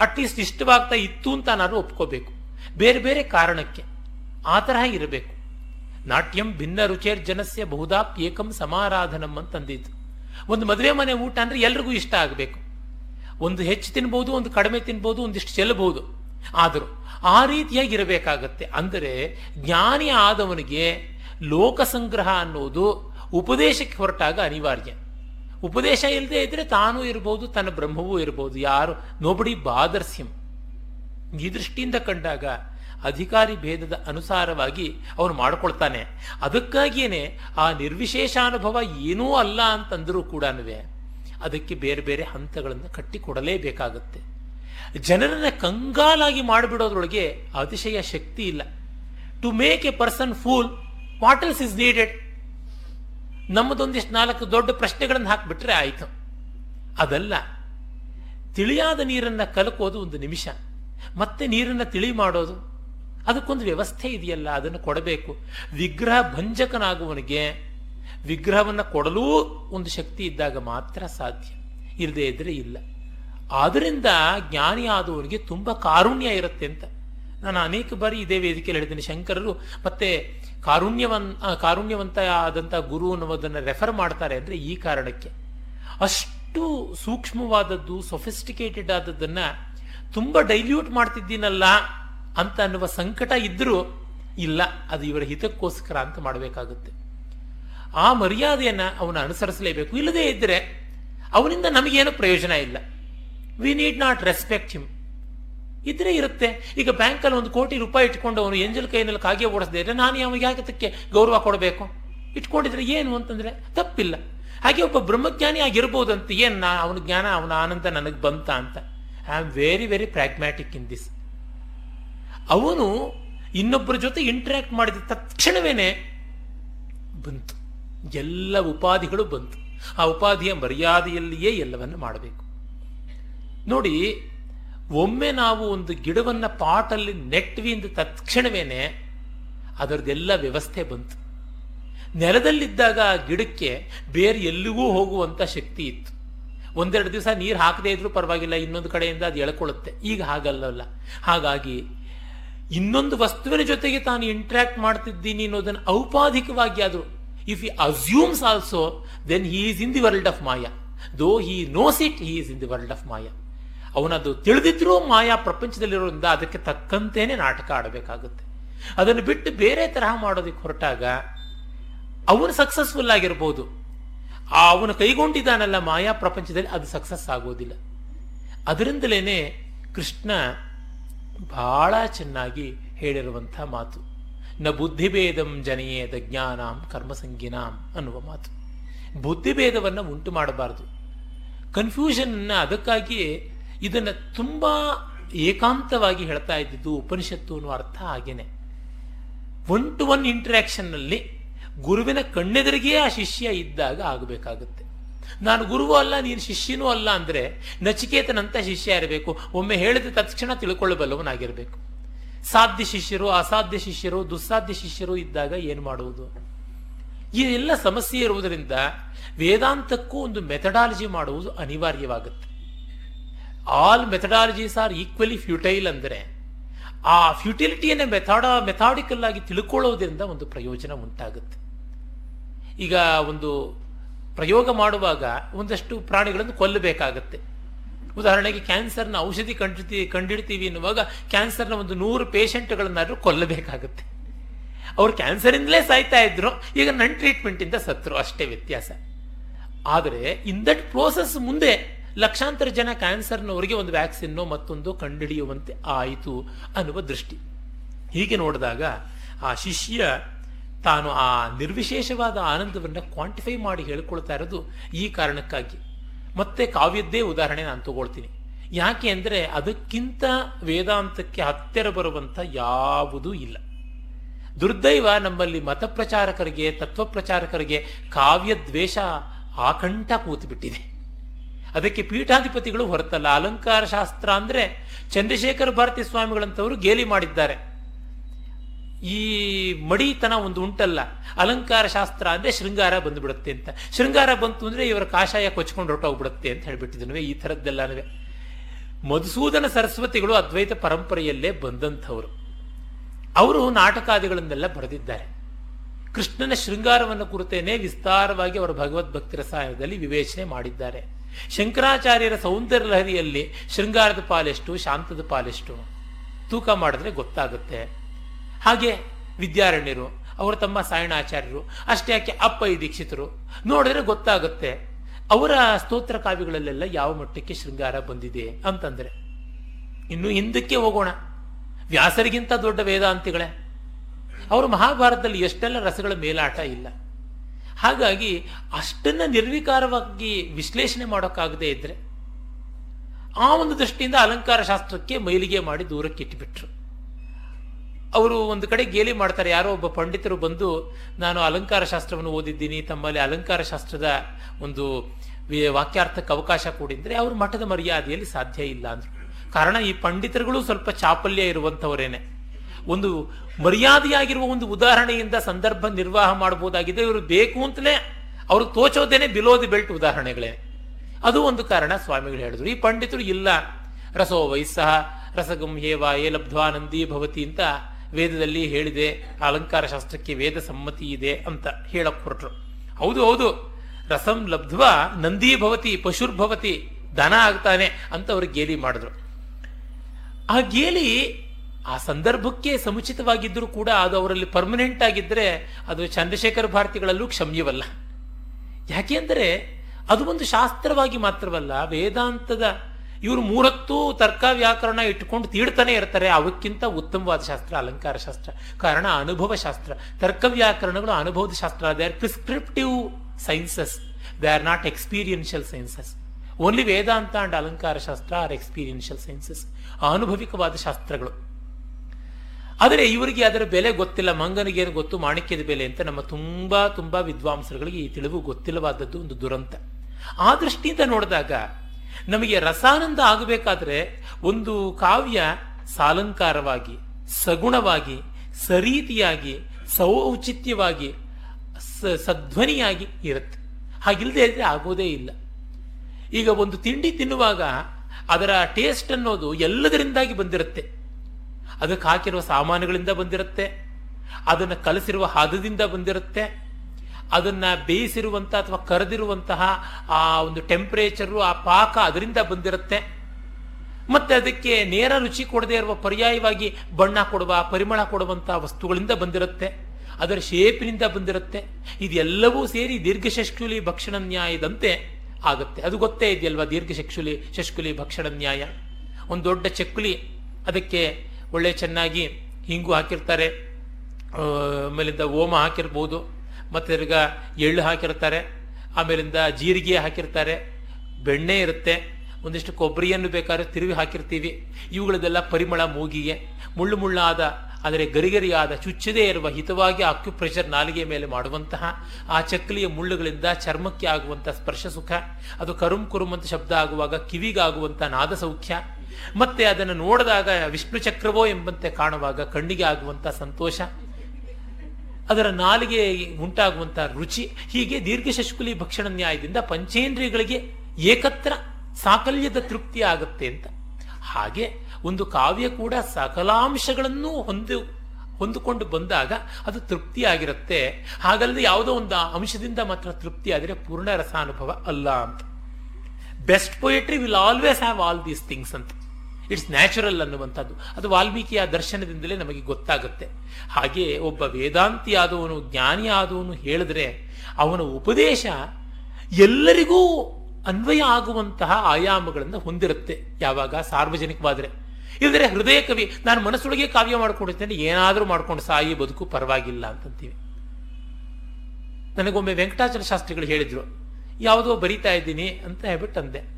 ಅಟ್ಲೀಸ್ಟ್ ಇಷ್ಟವಾಗ್ತಾ ಇತ್ತು ಅಂತ ನಾನು ಒಪ್ಕೋಬೇಕು. ಬೇರೆ ಬೇರೆ ಕಾರಣಕ್ಕೆ ಆ ತರಹ ಇರಬೇಕು. ನಾಟ್ಯಂ ಭಿನ್ನ ರುಚೇರ್ ಜನಸ್ಯ ಬಹುಧಾಪ್ಯೇಕಂ ಸಮಾರಾಧನಂ ಅಂತಂದಿತ್ತು ಒಂದು ಮದುವೆ ಮನೆ ಊಟ ಅಂದ್ರೆ ಎಲ್ರಿಗೂ ಇಷ್ಟ ಆಗಬೇಕು. ಒಂದು ಹೆಚ್ಚು ತಿನ್ಬಹುದು ಒಂದು ಕಡಿಮೆ ತಿನ್ಬಹುದು ಒಂದಿಷ್ಟು ಚೆಲ್ಲಬಹುದು. ಆದರೂ ಆ ರೀತಿಯಾಗಿ ಇರಬೇಕಾಗತ್ತೆ ಅಂದರೆ ಜ್ಞಾನಿ ಆದವನಿಗೆ ಲೋಕ ಸಂಗ್ರಹ ಅನ್ನೋದು ಉಪದೇಶಕ್ಕೆ ಹೊರಟಾಗ ಅನಿವಾರ್ಯ. ಉಪದೇಶ ಇಲ್ಲದೆ ಇದ್ರೆ ತಾನೂ ಇರಬಹುದು ತನ್ನ ಬ್ರಹ್ಮವೂ ಇರಬಹುದು ಯಾರು ನೋಬಡಿ ಬಾದರ್ಸ್ಯಂ. ಈ ದೃಷ್ಟಿಯಿಂದ ಕಂಡಾಗ ಅಧಿಕಾರಿ ಭೇದದ ಅನುಸಾರವಾಗಿ ಅವನು ಮಾಡಿಕೊಳ್ತಾನೆ. ಅದಕ್ಕಾಗಿಯೇ ಆ ನಿರ್ವಿಶೇಷಾನುಭವ ಏನೂ ಅಲ್ಲ ಅಂತಂದರೂ ಕೂಡ ಅದಕ್ಕೆ ಬೇರೆ ಬೇರೆ ಹಂತಗಳನ್ನು ಕಟ್ಟಿಕೊಡಲೇಬೇಕಾಗುತ್ತೆ. ಜನರನ್ನ ಕಂಗಾಲಾಗಿ ಮಾಡಿಬಿಡೋದ್ರೊಳಗೆ ಅತಿಶಯ ಶಕ್ತಿ ಇಲ್ಲ. To make a person fool what else is needed ನಮ್ಮದೊಂದಿಷ್ಟು ನಾಲ್ಕು ದೊಡ್ಡ ಪ್ರಶ್ನೆಗಳನ್ನು ಹಾಕಿಬಿಟ್ರೆ ಆಯಿತು. ಅದಲ್ಲ, ತಿಳಿಯಾದ ನೀರನ್ನ ಕಲಕೋದು ಒಂದು ನಿಮಿಷ. ಮತ್ತೆ ನೀರನ್ನ ತಿಳಿ ಮಾಡೋದು, ಅದಕ್ಕೊಂದು ವ್ಯವಸ್ಥೆ ಇದೆಯಲ್ಲ, ಅದನ್ನು ಕೊಡಬೇಕು. ವಿಗ್ರಹ ಭಂಜಕನಾಗುವವನಿಗೆ ವಿಗ್ರಹವನ್ನು ಕೊಡಲೂ ಒಂದು ಶಕ್ತಿ ಇದ್ದಾಗ ಮಾತ್ರ ಸಾಧ್ಯ. ಇಲ್ಲದೆ ಇದ್ರೆ ಇಲ್ಲ. ಆದ್ದರಿಂದ ಜ್ಞಾನಿ ಆದವರಿಗೆ ತುಂಬ ಕಾರುಣ್ಯ ಇರುತ್ತೆ ಅಂತ. ನಾನು ಅನೇಕ ಬಾರಿ ಇದೇ ವೇದಿಕೆಯಲ್ಲಿ ಹೇಳಿದ್ದೀನಿ, ಶಂಕರರು ಮತ್ತೆ ಕಾರುಣ್ಯವನ್ ಕಾರುಣ್ಯವಂತ ಆದಂಥ ಗುರು ಅನ್ನೋದನ್ನು ರೆಫರ್ ಮಾಡ್ತಾರೆ ಅಂದರೆ ಈ ಕಾರಣಕ್ಕೆ. ಅಷ್ಟು ಸೂಕ್ಷ್ಮವಾದದ್ದು ಸೊಫಿಸ್ಟಿಕೇಟೆಡ್ ಆದದ್ದನ್ನ ತುಂಬ ಡೈಲ್ಯೂಟ್ ಮಾಡ್ತಿದ್ದೀನಲ್ಲ ಅಂತ ಅನ್ನುವ ಸಂಕಟ ಇದ್ದರೂ ಇಲ್ಲ, ಅದು ಇವರ ಹಿತಕ್ಕೋಸ್ಕರ ಅಂತ ಮಾಡಬೇಕಾಗುತ್ತೆ. ಆ ಮರ್ಯಾದೆಯನ್ನು ಅವನು ಅನುಸರಿಸಲೇಬೇಕು. ಇಲ್ಲದೇ ಇದ್ದರೆ ಅವನಿಂದ ನಮಗೇನು ಪ್ರಯೋಜನ ಇಲ್ಲ. We need not respect him ಇದ್ರೆ ಇರುತ್ತೆ. ಈಗ ಬ್ಯಾಂಕಲ್ಲಿ ಒಂದು ಕೋಟಿ ರೂಪಾಯಿ ಇಟ್ಕೊಂಡು ಅವನು ಎಂಜಲ್ ಕೈನಲ್ಲಿ ಕಾಗೆ ಓಡಿಸದೇ ಇದ್ರೆ ನಾನು ಅವನಿಗೆ ಯಾಕೆ ಗೌರವ ಕೊಡಬೇಕು? ಇಟ್ಕೊಂಡಿದ್ರೆ ಏನು ಅಂತಂದ್ರೆ ತಪ್ಪಿಲ್ಲ. ಹಾಗೆ ಒಬ್ಬ ಬ್ರಹ್ಮಜ್ಞಾನಿ ಆಗಿರ್ಬೋದಂತ ಏನು ನಾ ಅವನ ಜ್ಞಾನ, ಅವನ ಆನಂದ ನನಗೆ ಬಂತ ಅಂತ. I am very very pragmatic in this ಅವನು ಇನ್ನೊಬ್ಬರ ಜೊತೆ ಇಂಟ್ರ್ಯಾಕ್ಟ್ ಮಾಡಿದ ತಕ್ಷಣವೇನೆ ಬಂತು. ಎಲ್ಲ ಉಪಾಧಿಗಳು ಬಂತು. ಆ ಉಪಾಧಿಯ ಮರ್ಯಾದೆಯಲ್ಲಿಯೇ ಎಲ್ಲವನ್ನು ಮಾಡಬೇಕು. ನೋಡಿ, ಒಮ್ಮೆ ನಾವು ಒಂದು ಗಿಡವನ್ನು ಪಾಟಲ್ಲಿ ನೆಟ್ವಿ ಅಂದ ತಕ್ಷಣವೇನೆ ಅದರದೆಲ್ಲ ವ್ಯವಸ್ಥೆ ಬಂತು. ನೆಲದಲ್ಲಿದ್ದಾಗ ಆ ಗಿಡಕ್ಕೆ ಬೇರೆ ಎಲ್ಲಿಗೂ ಹೋಗುವಂತ ಶಕ್ತಿ ಇತ್ತು. ಒಂದೆರಡು ದಿವಸ ನೀರು ಹಾಕದೇ ಇದ್ರೂ ಪರವಾಗಿಲ್ಲ, ಇನ್ನೊಂದು ಕಡೆಯಿಂದ ಅದು ಎಳ್ಕೊಳ್ಳುತ್ತೆ. ಈಗ ಹಾಗಲ್ಲವಲ್ಲ ಹಾಗಾಗಿ ಇನ್ನೊಂದು ವಸ್ತುವಿನ ಜೊತೆಗೆ ತಾನು ಇಂಟ್ರಾಕ್ಟ್ ಮಾಡ್ತಿದ್ದೀನಿ ಅನ್ನೋದನ್ನು ಔಪಾಧಿಕವಾಗಿ ಆದರೂ if you assumes also then he is in the world of maya though he knows it he is in the world of maya ಅವನದು ತಿಳಿದಿದ್ರೂ ಮಾಯಾ ಪ್ರಪಂಚದಲ್ಲಿರೋದ್ರಿಂದ ಅದಕ್ಕೆ ತಕ್ಕಂತೇನೆ ನಾಟಕ ಆಡಬೇಕಾಗುತ್ತೆ. ಅದನ್ನು ಬಿಟ್ಟು ಬೇರೆ ತರಹ ಮಾಡೋದಕ್ಕೆ ಹೊರಟಾಗ ಅವನು ಸಕ್ಸಸ್ಫುಲ್ ಆಗಿರ್ಬೋದು. ಆ ಅವನು ಕೈಗೊಂಡಿದ್ದಾನಲ್ಲ ಮಾಯಾ ಪ್ರಪಂಚದಲ್ಲಿ ಅದು ಸಕ್ಸಸ್ ಆಗೋದಿಲ್ಲ. ಅದರಿಂದಲೇ ಕೃಷ್ಣ ಬಹಳ ಚೆನ್ನಾಗಿ ಹೇಳಿರುವಂಥ ಮಾತು. ನ ಬುದ್ಧಿಭೇದಂ ಜನೆಯೇದ ಜ್ಞಾನಾಂ ಕರ್ಮಸಂಗಿನಾಂ ಅನ್ನುವ ಮಾತು. ಬುದ್ಧಿಭೇದವನ್ನು ಉಂಟು ಮಾಡಬಾರದು. ಕನ್ಫ್ಯೂಷನ್ ಅದಕ್ಕಾಗಿ ಇದನ್ನು ತುಂಬ ಏಕಾಂತವಾಗಿ ಹೇಳ್ತಾ ಇದ್ದಿದ್ದು ಉಪನಿಷತ್ತು ಅನ್ನುವ ಅರ್ಥ ಹಾಗೇನೆ. ಒನ್ ಟು ಒನ್ ಇಂಟರಾಕ್ಷನ್ನಲ್ಲಿ ಗುರುವಿನ ಕಣ್ಣೆದುರಿಗೆ ಆ ಶಿಷ್ಯ ಇದ್ದಾಗ ಆಗಬೇಕಾಗುತ್ತೆ. ನಾನು ಗುರುವೂ ಅಲ್ಲ, ನೀನು ಶಿಷ್ಯನೂ ಅಲ್ಲ ಅಂದರೆ ನಚಿಕೇತನಂತ ಶಿಷ್ಯ ಇರಬೇಕು. ಒಮ್ಮೆ ಹೇಳಿದ ತಕ್ಷಣ ತಿಳ್ಕೊಳ್ಳಬಲ್ಲವನಾಗಿರಬೇಕು. ಸಾಧ್ಯ ಶಿಷ್ಯರು, ಅಸಾಧ್ಯ ಶಿಷ್ಯರು, ದುಸ್ಸಾಧ್ಯ ಶಿಷ್ಯರು ಇದ್ದಾಗ ಏನು ಮಾಡುವುದು? ಈ ಎಲ್ಲ ಸಮಸ್ಯೆ ಇರುವುದರಿಂದ ವೇದಾಂತಕ್ಕೂ ಒಂದು ಮೆಥಡಾಲಜಿ ಮಾಡುವುದು ಅನಿವಾರ್ಯವಾಗುತ್ತೆ. All methodologies are equally futile ಅಂದರೆ ಆ ಫ್ಯೂಟಿಲಿಟಿಯನ್ನೇ ಮೆಥಾಡ ಮೆಥಾಡಿಕಲ್ ಆಗಿ ತಿಳ್ಕೊಳ್ಳೋದ್ರಿಂದ ಒಂದು ಪ್ರಯೋಜನ ಉಂಟಾಗುತ್ತೆ. ಈಗ ಒಂದು ಪ್ರಯೋಗ ಮಾಡುವಾಗ ಒಂದಷ್ಟು ಪ್ರಾಣಿಗಳನ್ನು ಕೊಲ್ಲಬೇಕಾಗತ್ತೆ. ಉದಾಹರಣೆಗೆ ಕ್ಯಾನ್ಸರ್ನ ಔಷಧಿ ಕಂಡಿಡ್ತೀವಿ ಕಂಡಿಡ್ತೀವಿ ಎನ್ನುವಾಗ ಕ್ಯಾನ್ಸರ್ನ ಒಂದು ನೂರು ಪೇಷೆಂಟ್ಗಳನ್ನಾದರೂ ಕೊಲ್ಲಬೇಕಾಗುತ್ತೆ. ಅವರು ಕ್ಯಾನ್ಸರಿಂದಲೇ ಸಾಯ್ತಾ ಇದ್ರು, ಈಗ ನನ್ನ ಟ್ರೀಟ್ಮೆಂಟಿಂದ ಸತ್ರು, ಅಷ್ಟೇ ವ್ಯತ್ಯಾಸ. ಆದರೆ ಇನ್ ದಟ್ ಪ್ರೋಸೆಸ್ ಮುಂದೆ ಲಕ್ಷಾಂತರ ಜನ ಕ್ಯಾನ್ಸರ್ನವರಿಗೆ ಒಂದು ವ್ಯಾಕ್ಸಿನ್ನು ಮತ್ತೊಂದು ಕಂಡುಹಿಡಿಯುವಂತೆ ಆಯಿತು ಅನ್ನುವ ದೃಷ್ಟಿ. ಹೀಗೆ ನೋಡಿದಾಗ ಆ ಶಿಷ್ಯ ತಾನು ಆ ನಿರ್ವಿಶೇಷವಾದ ಆನಂದವನ್ನು ಕ್ವಾಂಟಿಫೈ ಮಾಡಿ ಹೇಳ್ಕೊಳ್ತಾ ಇರೋದು ಈ ಕಾರಣಕ್ಕಾಗಿ. ಮತ್ತೆ ಕಾವ್ಯದ್ದೇ ಉದಾಹರಣೆ ನಾನು ತಗೊಳ್ತೀನಿ. ಯಾಕೆ ಅಂದರೆ ಅದಕ್ಕಿಂತ ವೇದಾಂತಕ್ಕೆ ಹತ್ತಿರ ಬರುವಂಥ ಯಾವುದೂ ಇಲ್ಲ. ದುರ್ದೈವ ನಮ್ಮಲ್ಲಿ ಮತ ಪ್ರಚಾರಕರಿಗೆ ತತ್ವ ಪ್ರಚಾರಕರಿಗೆ ಕಾವ್ಯ ದ್ವೇಷ ಆಕಂಠ ಕೂತುಬಿಟ್ಟಿದೆ. ಅದಕ್ಕೆ ಪೀಠಾಧಿಪತಿಗಳು ಹೊರತಲ್ಲ. ಅಲಂಕಾರ ಶಾಸ್ತ್ರ ಅಂದ್ರೆ ಚಂದ್ರಶೇಖರ ಭಾರತಿ ಸ್ವಾಮಿಗಳಂಥವರು ಗೇಲಿ ಮಾಡಿದ್ದಾರೆ. ಈ ಮಡಿತನ ಒಂದು ಉಂಟಲ್ಲ. ಅಲಂಕಾರ ಶಾಸ್ತ್ರ ಅಂದರೆ ಶೃಂಗಾರ ಬಂದುಬಿಡುತ್ತೆ ಅಂತ. ಶೃಂಗಾರ ಬಂತು ಅಂದ್ರೆ ಇವರ ಕಾಷಾಯ ಕೊಚ್ಕೊಂಡು ಹೊರಟೋಗ್ಬಿಡುತ್ತೆ ಅಂತ ಹೇಳ್ಬಿಟ್ಟಿದ್ವಿ ಈ ಥರದ್ದೆಲ್ಲನೂ ಮಧುಸೂದನ ಸರಸ್ವತಿಗಳು ಅದ್ವೈತ ಪರಂಪರೆಯಲ್ಲೇ ಬಂದಂಥವರು. ಅವರು ನಾಟಕಾದಿಗಳನ್ನೆಲ್ಲ ಬರೆದಿದ್ದಾರೆ. ಕೃಷ್ಣನ ಶೃಂಗಾರವನ್ನು ಕುರಿತೇನೆ ವಿಸ್ತಾರವಾಗಿ ಅವರ ಭಗವದ್ಭಕ್ತಿ ರಸಾಯನದಲ್ಲಿ ವಿವೇಚನೆ ಮಾಡಿದ್ದಾರೆ. ಶಂಕರಾಚಾರ್ಯರ ಸೌಂದರ್ಯ ಲಹರಿಯಲ್ಲಿ ಶೃಂಗಾರದ ಪಾಲೆಷ್ಟು, ಶಾಂತದ ಪಾಲೆಷ್ಟು ತೂಕ ಮಾಡಿದ್ರೆ ಗೊತ್ತಾಗುತ್ತೆ. ಹಾಗೆ ವಿದ್ಯಾರಣ್ಯರು, ಅವರು ತಮ್ಮ ಸಾಯಣಾಚಾರ್ಯರು, ಅಷ್ಟೇ ಯಾಕೆ ಅಪ್ಪೈ ದೀಕ್ಷಿತರು, ನೋಡಿದ್ರೆ ಗೊತ್ತಾಗುತ್ತೆ. ಅವರ ಸ್ತೋತ್ರ ಕಾವ್ಯಗಳಲ್ಲೆಲ್ಲ ಯಾವ ಮಟ್ಟಕ್ಕೆ ಶೃಂಗಾರ ಬಂದಿದೆ ಅಂತಂದ್ರೆ, ಇನ್ನು ಹಿಂದಕ್ಕೆ ಹೋಗೋಣ. ವ್ಯಾಸರಿಗಿಂತ ದೊಡ್ಡ ವೇದಾಂತಿಗಳೇ. ಅವರು ಮಹಾಭಾರತದಲ್ಲಿ ಎಷ್ಟೆಲ್ಲ ರಸಗಳ ಮೇಲಾಟ ಇಲ್ಲ. ಹಾಗಾಗಿ ಅಷ್ಟನ್ನ ನಿರ್ವಿಕಾರವಾಗಿ ವಿಶ್ಲೇಷಣೆ ಮಾಡೋಕ್ಕಾಗದೇ ಇದ್ದರೆ ಆ ಒಂದು ದೃಷ್ಟಿಯಿಂದ ಅಲಂಕಾರ ಶಾಸ್ತ್ರಕ್ಕೆ ಮೈಲಿಗೆ ಮಾಡಿ ದೂರಕ್ಕೆ ಇಟ್ಟುಬಿಟ್ರು ಅವರು ಒಂದು ಕಡೆ ಗೇಲಿ ಮಾಡ್ತಾರೆ, ಯಾರೋ ಒಬ್ಬ ಪಂಡಿತರು ಬಂದು, ನಾನು ಅಲಂಕಾರ ಶಾಸ್ತ್ರವನ್ನು ಓದಿದ್ದೀನಿ, ತಮ್ಮಲ್ಲಿ ಅಲಂಕಾರ ಶಾಸ್ತ್ರದ ಒಂದು ವಾಕ್ಯಾರ್ಥಕ್ಕೆ ಅವಕಾಶ ಕೊಡಿದ್ರೆ ಅವರು ಮಠದ ಮರ್ಯಾದೆಯಲ್ಲಿ ಸಾಧ್ಯ ಇಲ್ಲ ಅಂದ್ರು. ಕಾರಣ ಈ ಪಂಡಿತರುಗಳು ಸ್ವಲ್ಪ ಚಾಪಲ್ಯ ಇರುವಂತವರೇನೆ ಒಂದು ಮರ್ಯಾದೆಯಾಗಿರುವ ಒಂದು ಉದಾಹರಣೆಯಿಂದ ಸಂದರ್ಭ ನಿರ್ವಾಹ ಮಾಡಬಹುದಾಗಿದೆ. ಇವರು ಬೇಕು ಅಂತಲೇ ಅವರು ತೋಚೋದೇನೆ ಬಿಲೋದಿ ಬೆಲ್ಟ್ ಉದಾಹರಣೆಗಳೇ. ಅದು ಒಂದು ಕಾರಣ ಸ್ವಾಮಿಗಳು ಹೇಳಿದ್ರು. ಈ ಪಂಡಿತರು ಇಲ್ಲ. ರಸೋ ವಯಸ್ಸಹ ರಸಗಂ ಹೇವ ಏ ಲಬ್ಧ್ವಾನಂದಿ ಭವತಿ ಅಂತ ವೇದದಲ್ಲಿ ಹೇಳಿದೆ. ಅಲಂಕಾರ ಶಾಸ್ತ್ರಕ್ಕೆ ವೇದ ಸಮ್ಮತಿ ಇದೆ ಅಂತ ಹೇಳಕ್ ಹೌದು ಹೌದು. ರಸಂ ಲಬ್ಧ್ವ ನಂದಿ ಭವತಿ ಪಶುರ್ಭವತಿ ದನ ಆಗ್ತಾನೆ ಅಂತ ಅವ್ರಿಗೆ ಗೇಲಿ ಮಾಡಿದ್ರು. ಆ ಗೇಲಿ ಆ ಸಂದರ್ಭಕ್ಕೆ ಸಮುಚಿತವಾಗಿದ್ದರೂ ಕೂಡ ಅದು ಅವರಲ್ಲಿ ಪರ್ಮನೆಂಟ್ ಆಗಿದ್ದರೆ ಅದು ಚಂದ್ರಶೇಖರ ಭಾರತಿಗಳಲ್ಲೂ ಕ್ಷಮ್ಯವಲ್ಲ. ಯಾಕೆಂದರೆ ಅದು ಒಂದು ಶಾಸ್ತ್ರವಾಗಿ ಮಾತ್ರವಲ್ಲ, ವೇದಾಂತದ ಇವರು ಮೂರತ್ತು ತರ್ಕ ವ್ಯಾಕರಣ ಇಟ್ಟುಕೊಂಡು ತೀಡ್ತಾನೆ ಇರ್ತಾರೆ. ಅವಕ್ಕಿಂತ ಉತ್ತಮವಾದ ಶಾಸ್ತ್ರ, ಅಲಂಕಾರ ಶಾಸ್ತ್ರ. ಕಾರಣ ಅನುಭವ ಶಾಸ್ತ್ರ. ತರ್ಕ ವ್ಯಾಕರಣಗಳು ಅನುಭವದ ಶಾಸ್ತ್ರ. They are prescriptive sciences they are not experiential sciences only Vedanta and alankara shastra are experiential sciences ಅನುಭವಿಕವಾದ ಶಾಸ್ತ್ರಗಳು. ಆದರೆ ಇವರಿಗೆ ಅದರ ಬೆಲೆ ಗೊತ್ತಿಲ್ಲ ಮಂಗನಿಗೇನು ಗೊತ್ತು, ಮಾಣಿಕ್ಯದ ಬೆಲೆ ಅಂತ ನಮ್ಮ ತುಂಬ ತುಂಬ ವಿದ್ವಾಂಸರುಗಳಿಗೆ ಈ ತಿಳಿವು ಗೊತ್ತಿಲ್ಲವಾದದ್ದು ಒಂದು ದುರಂತ. ಆ ದೃಷ್ಟಿಯಿಂದ ನೋಡಿದಾಗ ನಮಗೆ ರಸಾನಂದ ಆಗಬೇಕಾದ್ರೆ ಒಂದು ಕಾವ್ಯ ಸಾಲಂಕಾರವಾಗಿ, ಸಗುಣವಾಗಿ, ಸರೀತಿಯಾಗಿ ಸೌಚಿತ್ಯವಾಗಿ ಸಧ್ವನಿಯಾಗಿ ಇರುತ್ತೆ. ಹಾಗಿಲ್ಲದೆ ಇದ್ರೆ ಆಗೋದೇ ಇಲ್ಲ. ಈಗ ಒಂದು ತಿಂಡಿ ತಿನ್ನುವಾಗ ಅದರ ಟೇಸ್ಟ್ ಅನ್ನೋದು ಎಲ್ಲದರಿಂದಾಗಿ ಬಂದಿರುತ್ತೆ. ಅದಕ್ಕೆ ಹಾಕಿರುವ ಸಾಮಾನುಗಳಿಂದ ಬಂದಿರುತ್ತೆ, ಅದನ್ನು ಕಲಸಿರುವ ಹದದಿಂದ ಬಂದಿರುತ್ತೆ, ಅದನ್ನ ಬೇಯಿಸಿರುವಂಥ ಅಥವಾ ಕರೆದಿರುವಂತಹ ಆ ಒಂದು ಟೆಂಪರೇಚರು ಆ ಪಾಕ ಅದರಿಂದ ಬಂದಿರುತ್ತೆ. ಮತ್ತೆ ಅದಕ್ಕೆ ನೇರ ರುಚಿ ಕೊಡದೇ ಇರುವ ಪರ್ಯಾಯವಾಗಿ ಬಣ್ಣ ಕೊಡುವ, ಪರಿಮಳ ಕೊಡುವಂಥ ವಸ್ತುಗಳಿಂದ ಬಂದಿರುತ್ತೆ. ಅದರ ಶೇಪಿನಿಂದ ಬಂದಿರುತ್ತೆ. ಇದೆಲ್ಲವೂ ಸೇರಿ ದೀರ್ಘ ಶಷ್ಕುಲಿ ಭಕ್ಷಣ ನ್ಯಾಯದಂತೆ ಆಗುತ್ತೆ. ಅದು ಗೊತ್ತೇ ಇದೆಯಲ್ವಾ ದೀರ್ಘ ಶಕ್ಷುಲಿ ಶಷ್ಕುಲಿ ಭಕ್ಷಣ ನ್ಯಾಯ? ಒಂದು ದೊಡ್ಡ ಚಕ್ಕುಲಿ, ಅದಕ್ಕೆ ಒಳ್ಳೆ ಚೆನ್ನಾಗಿ ಹಿಂಗು ಹಾಕಿರ್ತಾರೆ. ಆಮೇಲಿಂದ ಓಮ ಹಾಕಿರ್ಬೋದು. ಮತ್ತು ತಿರ್ಗಾ ಎಳ್ಳು ಹಾಕಿರ್ತಾರೆ. ಆಮೇಲಿಂದ ಜೀರಿಗೆ ಹಾಕಿರ್ತಾರೆ. ಬೆಣ್ಣೆ ಇರುತ್ತೆ. ಒಂದಿಷ್ಟು ಕೊಬ್ಬರಿಯನ್ನು ಬೇಕಾದ್ರೆ ತಿರುವಿ ಹಾಕಿರ್ತೀವಿ. ಇವುಗಳದೆಲ್ಲ ಪರಿಮಳ ಮೂಗಿಗೆ. ಮುಳ್ಳು ಮುಳ್ಳಾದ, ಆದರೆ ಗರಿಗರಿಯಾದ, ಚುಚ್ಚದೇ ಇರುವ, ಹಿತವಾಗಿ ಆಕ್ಯುಪ್ರೆಷರ್ ನಾಲಿಗೆ ಮೇಲೆ ಮಾಡುವಂತಹ, ಆ ಚಕ್ಕಲಿಯ ಮುಳ್ಳುಗಳಿಂದ ಚರ್ಮಕ್ಕೆ ಆಗುವಂಥ ಸ್ಪರ್ಶ ಸುಖ, ಅದು ಕರುಂ ಕುರುಂ ಅಂತ ಶಬ್ದ ಆಗುವಾಗ ಕಿವಿಗಾಗುವಂಥ ನಾದ ಸೌಖ್ಯ ಮತ್ತೆ ಅದನ್ನು ನೋಡಿದಾಗ ವಿಷ್ಣು ಚಕ್ರವೋ ಎಂಬಂತೆ ಕಾಣುವಾಗ ಕಣ್ಣಿಗೆ ಆಗುವಂಥ ಸಂತೋಷ, ಅದರ ನಾಲಿಗೆ ಉಂಟಾಗುವಂಥ ರುಚಿ, ಹೀಗೆ ದೀರ್ಘ ಶಶಕುಲಿ ಭಕ್ಷಣ ನ್ಯಾಯದಿಂದ ಪಂಚೇಂದ್ರಿಯಗಳಿಗೆ ಏಕತ್ರ ಸಾಕಲ್ಯದ ತೃಪ್ತಿ ಆಗುತ್ತೆ ಅಂತ. ಹಾಗೆ ಒಂದು ಕಾವ್ಯ ಕೂಡ ಸಕಲಾಂಶಗಳನ್ನು ಹೊಂದು, ಹೊಂದಿಕೊಂಡು ಬಂದಾಗ ಅದು ತೃಪ್ತಿಯಾಗಿರುತ್ತೆ. ಹಾಗಲ್ಲದೆ ಯಾವುದೋ ಒಂದು ಅಂಶದಿಂದ ಮಾತ್ರ ತೃಪ್ತಿ ಆದರೆ ಪೂರ್ಣ ರಸಾನುಭವ ಅಲ್ಲ ಅಂತ. Best poetry will always have all these things ಅಂತ. ಇಟ್ಸ್ ನ್ಯಾಚುರಲ್ ಅನ್ನುವಂಥದ್ದು. ಅದು ವಾಲ್ಮೀಕಿಯ ದರ್ಶನದಿಂದಲೇ ನಮಗೆ ಗೊತ್ತಾಗುತ್ತೆ. ಹಾಗೆ ಒಬ್ಬ ವೇದಾಂತಿ ಆದವನು ಜ್ಞಾನಿ ಆದವನು ಹೇಳಿದ್ರೆ ಅವನ ಉಪದೇಶ ಎಲ್ಲರಿಗೂ ಅನ್ವಯ ಆಗುವಂತಹ ಆಯಾಮಗಳನ್ನು ಹೊಂದಿರುತ್ತೆ. ಯಾವಾಗ? ಸಾರ್ವಜನಿಕವಾದರೆ. ಇಲ್ಲದ್ರೆ ಹೃದಯ ಕವಿ, ನಾನು ಮನಸ್ಸೊಳಗೆ ಕಾವ್ಯ ಮಾಡ್ಕೊಂಡಿರ್ತೇನೆ, ಏನಾದರೂ ಮಾಡ್ಕೊಂಡು ಸಾಯಿ, ಬದುಕು, ಪರವಾಗಿಲ್ಲ ಅಂತಂತೀವಿ. ನನಗೊಮ್ಮೆ ವೆಂಕಟಾಚಲ ಶಾಸ್ತ್ರಿಗಳು ಹೇಳಿದ್ರು, ಯಾವುದೋ ಬರಿತಾ ಇದ್ದೀನಿ ಅಂತ ಹೇಳ್ಬಿಟ್ಟು ಅಂದೆ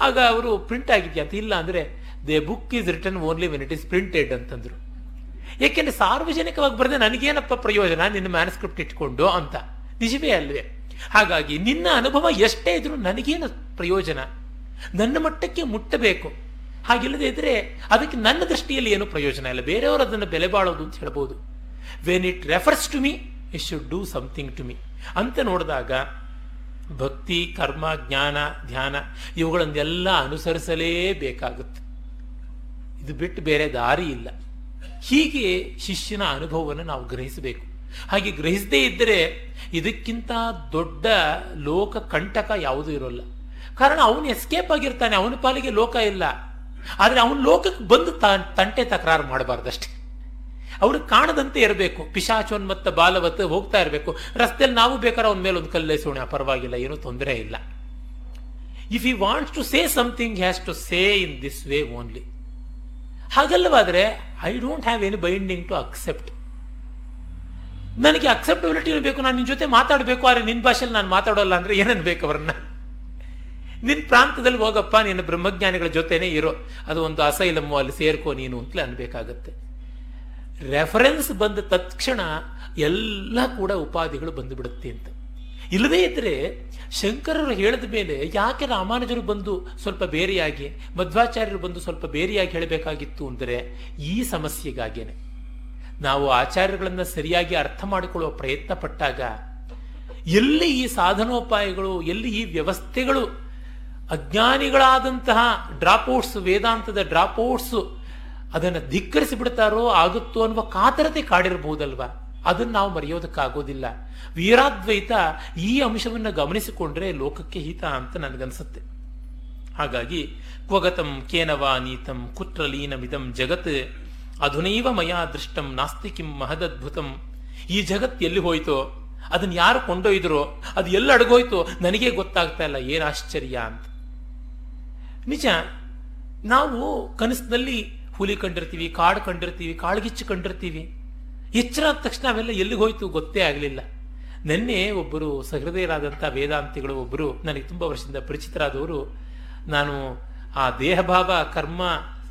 ಆಗ ಅವರು ಪ್ರಿಂಟ್ ಆಗಿದೆಯಾ? ಇಲ್ಲ ಅಂದ್ರೆ the book is return only when it is printed ಅಂತಂದ್ರು. ಏಕೆಂದರೆ ಸಾರ್ವಜನಿಕವಾಗಿ ಬರೆದ ನನಗೇನಪ್ಪ ಪ್ರಯೋಜನ? ನಿನ್ನ ಮ್ಯಾನ್ಸ್ಕ್ರಿಪ್ಟ್ ಇಟ್ಕೊಂಡು ಅಂತ. ನಿಜವೇ ಅಲ್ವೇ? ಹಾಗಾಗಿ ನಿನ್ನ ಅನುಭವ ಎಷ್ಟೇ ಇದ್ರೂ ನನಗೇನು ಪ್ರಯೋಜನ? ನನ್ನ ಮಟ್ಟಕ್ಕೆ ಮುಟ್ಟಬೇಕು. ಹಾಗಿಲ್ಲದೆ ಇದ್ರೆ ಅದಕ್ಕೆ ನನ್ನ ದೃಷ್ಟಿಯಲ್ಲಿ ಏನು ಪ್ರಯೋಜನ ಇಲ್ಲ. ಬೇರೆಯವರು ಅದನ್ನು ಬೆಲೆ ಬಾಳೋದು ಅಂತ ಹೇಳ್ಬೋದು. When it refers to me it should do something to me ಅಂತ ನೋಡಿದಾಗ ಭಕ್ತಿ, ಕರ್ಮ, ಜ್ಞಾನ, ಧ್ಯಾನ, ಇವುಗಳನ್ನೆಲ್ಲ ಅನುಸರಿಸಲೇಬೇಕಾಗುತ್ತೆ. ಇದು ಬಿಟ್ಟು ಬೇರೆ ದಾರಿ ಇಲ್ಲ. ಹೀಗೆ ಶಿಷ್ಯನ ಅನುಭವವನ್ನು ನಾವು ಗ್ರಹಿಸಬೇಕು. ಹಾಗೆ ಗ್ರಹಿಸದೇ ಇದ್ದರೆ ಇದಕ್ಕಿಂತ ದೊಡ್ಡ ಲೋಕ ಕಂಟಕ ಯಾವುದೂ ಇರೋಲ್ಲ. ಕಾರಣ ಅವನು ಎಸ್ಕೇಪ್ ಆಗಿರ್ತಾನೆ, ಅವನ ಪಾಲಿಗೆ ಲೋಕ ಇಲ್ಲ. ಆದರೆ ಅವನ ಲೋಕಕ್ಕೆ ಬಂದು ತಂಟೆ ತಕರಾರು ಮಾಡಬಾರ್ದಷ್ಟೇ. ಅವ್ರಿಗೆ ಕಾಣದಂತೆ ಇರಬೇಕು. ಪಿಶಾಚೋನ್ ಪಿಶಾಚೋನ್ಮತ್ತ ಬಾಲವತ್ ಹೋಗ್ತಾ ಇರಬೇಕು. ರಸ್ತೆಯಲ್ಲಿ ನಾವು ಬೇಕಾದ್ರೆ ಅವನ ಮೇಲೆ ಒಂದು ಕಲ್ಲೇಸೋಣ ಪರವಾಗಿಲ್ಲ, ಏನೂ ತೊಂದರೆ ಇಲ್ಲ. If you wants to say something has to say in this way only ಹಾಗಲ್ಲವಾದ್ರೆ I don't have any binding to accept ನನಗೆ ಅಕ್ಸೆಪ್ಟಬಿಲಿಟಿ ಬೇಕು ನಾನು ನಿನ್ನ ಜೊತೆ ಮಾತಾಡಬೇಕು, ಆದರೆ ನಿನ್ನ ಭಾಷೆಯಲ್ಲಿ ನಾನು ಮಾತಾಡೋಲ್ಲ ಅಂದ್ರೆ ಏನನ್ಬೇಕು ಅವ್ರನ್ನ? ನಿನ್ನ ಪ್ರಾಂತದಲ್ಲಿ ಹೋಗಪ್ಪ ನಿನ್ನ ಬ್ರಹ್ಮಜ್ಞಾನಿಗಳ ಜೊತೆನೇ ಇರೋ. ಅದು ಒಂದು ಅಸೈಲಮ್ಮು ಅಲ್ಲಿ ಸೇರ್ಕೋ ನೀನು ಅಂತಲೇ ಅನ್ಬೇಕಾಗತ್ತೆ. ರೆಫರೆನ್ಸ್ ಬಂದ ತತ್ಕ್ಷಣ ಎಲ್ಲ ಕೂಡ ಉಪಾಧಿಗಳು ಬಂದುಬಿಡುತ್ತೆ ಅಂತ. ಇಲ್ಲದೇ ಇದ್ರೆ ಶಂಕರರು ಹೇಳಿದ ಮೇಲೆ ಯಾಕೆ ರಾಮಾನುಜರು ಬಂದು ಸ್ವಲ್ಪ ಬೇರೆಯಾಗಿ, ಮಧ್ವಾಚಾರ್ಯರು ಬಂದು ಸ್ವಲ್ಪ ಬೇರೆಯಾಗಿ ಹೇಳಬೇಕಾಗಿತ್ತು ಅಂದರೆ ಈ ಸಮಸ್ಯೆಗಾಗೇನೆ. ನಾವು ಆಚಾರ್ಯಗಳನ್ನು ಸರಿಯಾಗಿ ಅರ್ಥ ಮಾಡಿಕೊಳ್ಳುವ ಪ್ರಯತ್ನ ಪಟ್ಟಾಗ ಎಲ್ಲಿ ಈ ಸಾಧನೋಪಾಯಗಳು, ಎಲ್ಲಿ ಈ ವ್ಯವಸ್ಥೆಗಳು, ಅಜ್ಞಾನಿಗಳಾದಂತಹ ಡ್ರಾಪ್ಔಟ್ಸ್ ವೇದಾಂತದ ಡ್ರಾಪ್ಔಟ್ಸ್ ಅದನ್ನು ಧಿಕ್ಕರಿಸಿ ಬಿಡ್ತಾರೋ ಆಗುತ್ತೋ ಅನ್ನುವ ಕಾತರತೆ ಕಾಡಿರಬಹುದಲ್ವಾ? ಅದನ್ನು ನಾವು ಮರೆಯೋದಕ್ಕಾಗೋದಿಲ್ಲ. ವೀರಾದ್ವೈತ ಈ ಅಂಶವನ್ನು ಗಮನಿಸಿಕೊಂಡ್ರೆ ಲೋಕಕ್ಕೆ ಹಿತ ಅಂತ ನನಗನ್ಸುತ್ತೆ. ಹಾಗಾಗಿ, ಕ್ವಗತಂ ಕೇನವಾ ನೀತಂ ಕುತ್ರ ಲೀನಮಿದಂ ಜಗತ್ ಅಧುನೈವ ಮಯಾ ದೃಷ್ಟಂ ನಾಸ್ತಿ ಕಿಂ ಮಹದದ್ಭುತಂ. ಈ ಜಗತ್ ಎಲ್ಲಿ ಹೋಯ್ತೋ, ಅದನ್ನ ಯಾರು ಕೊಂಡೊಯ್ದರೋ, ಅದು ಎಲ್ಲಿ ಅಡಗೋಯ್ತೋ ನನಗೆ ಗೊತ್ತಾಗ್ತಾ ಇಲ್ಲ, ಏನು ಆಶ್ಚರ್ಯ ಅಂತ. ನಿಜ, ನಾವು ಕನಸಿನಲ್ಲಿ ಹುಲಿ ಕಂಡಿರ್ತೀವಿ, ಕಾಡು ಕಂಡಿರ್ತೀವಿ, ಕಾಳ್ಗಿಚ್ಚು ಕಂಡಿರ್ತೀವಿ. ಎಚ್ಚರ ಆದ ತಕ್ಷಣ ಅವೆಲ್ಲ ಎಲ್ಲಿಗೆ ಹೋಯ್ತು ಗೊತ್ತೇ ಆಗಲಿಲ್ಲ. ನಿನ್ನೆ ಒಬ್ಬರು ಸಹೃದಯರಾದಂಥ ವೇದಾಂತಿಗಳು ಒಬ್ಬರು ನನಗೆ ತುಂಬ ವರ್ಷದಿಂದ ಪರಿಚಿತರಾದವರು. ನಾನು ಆ ದೇಹಭಾವ, ಕರ್ಮ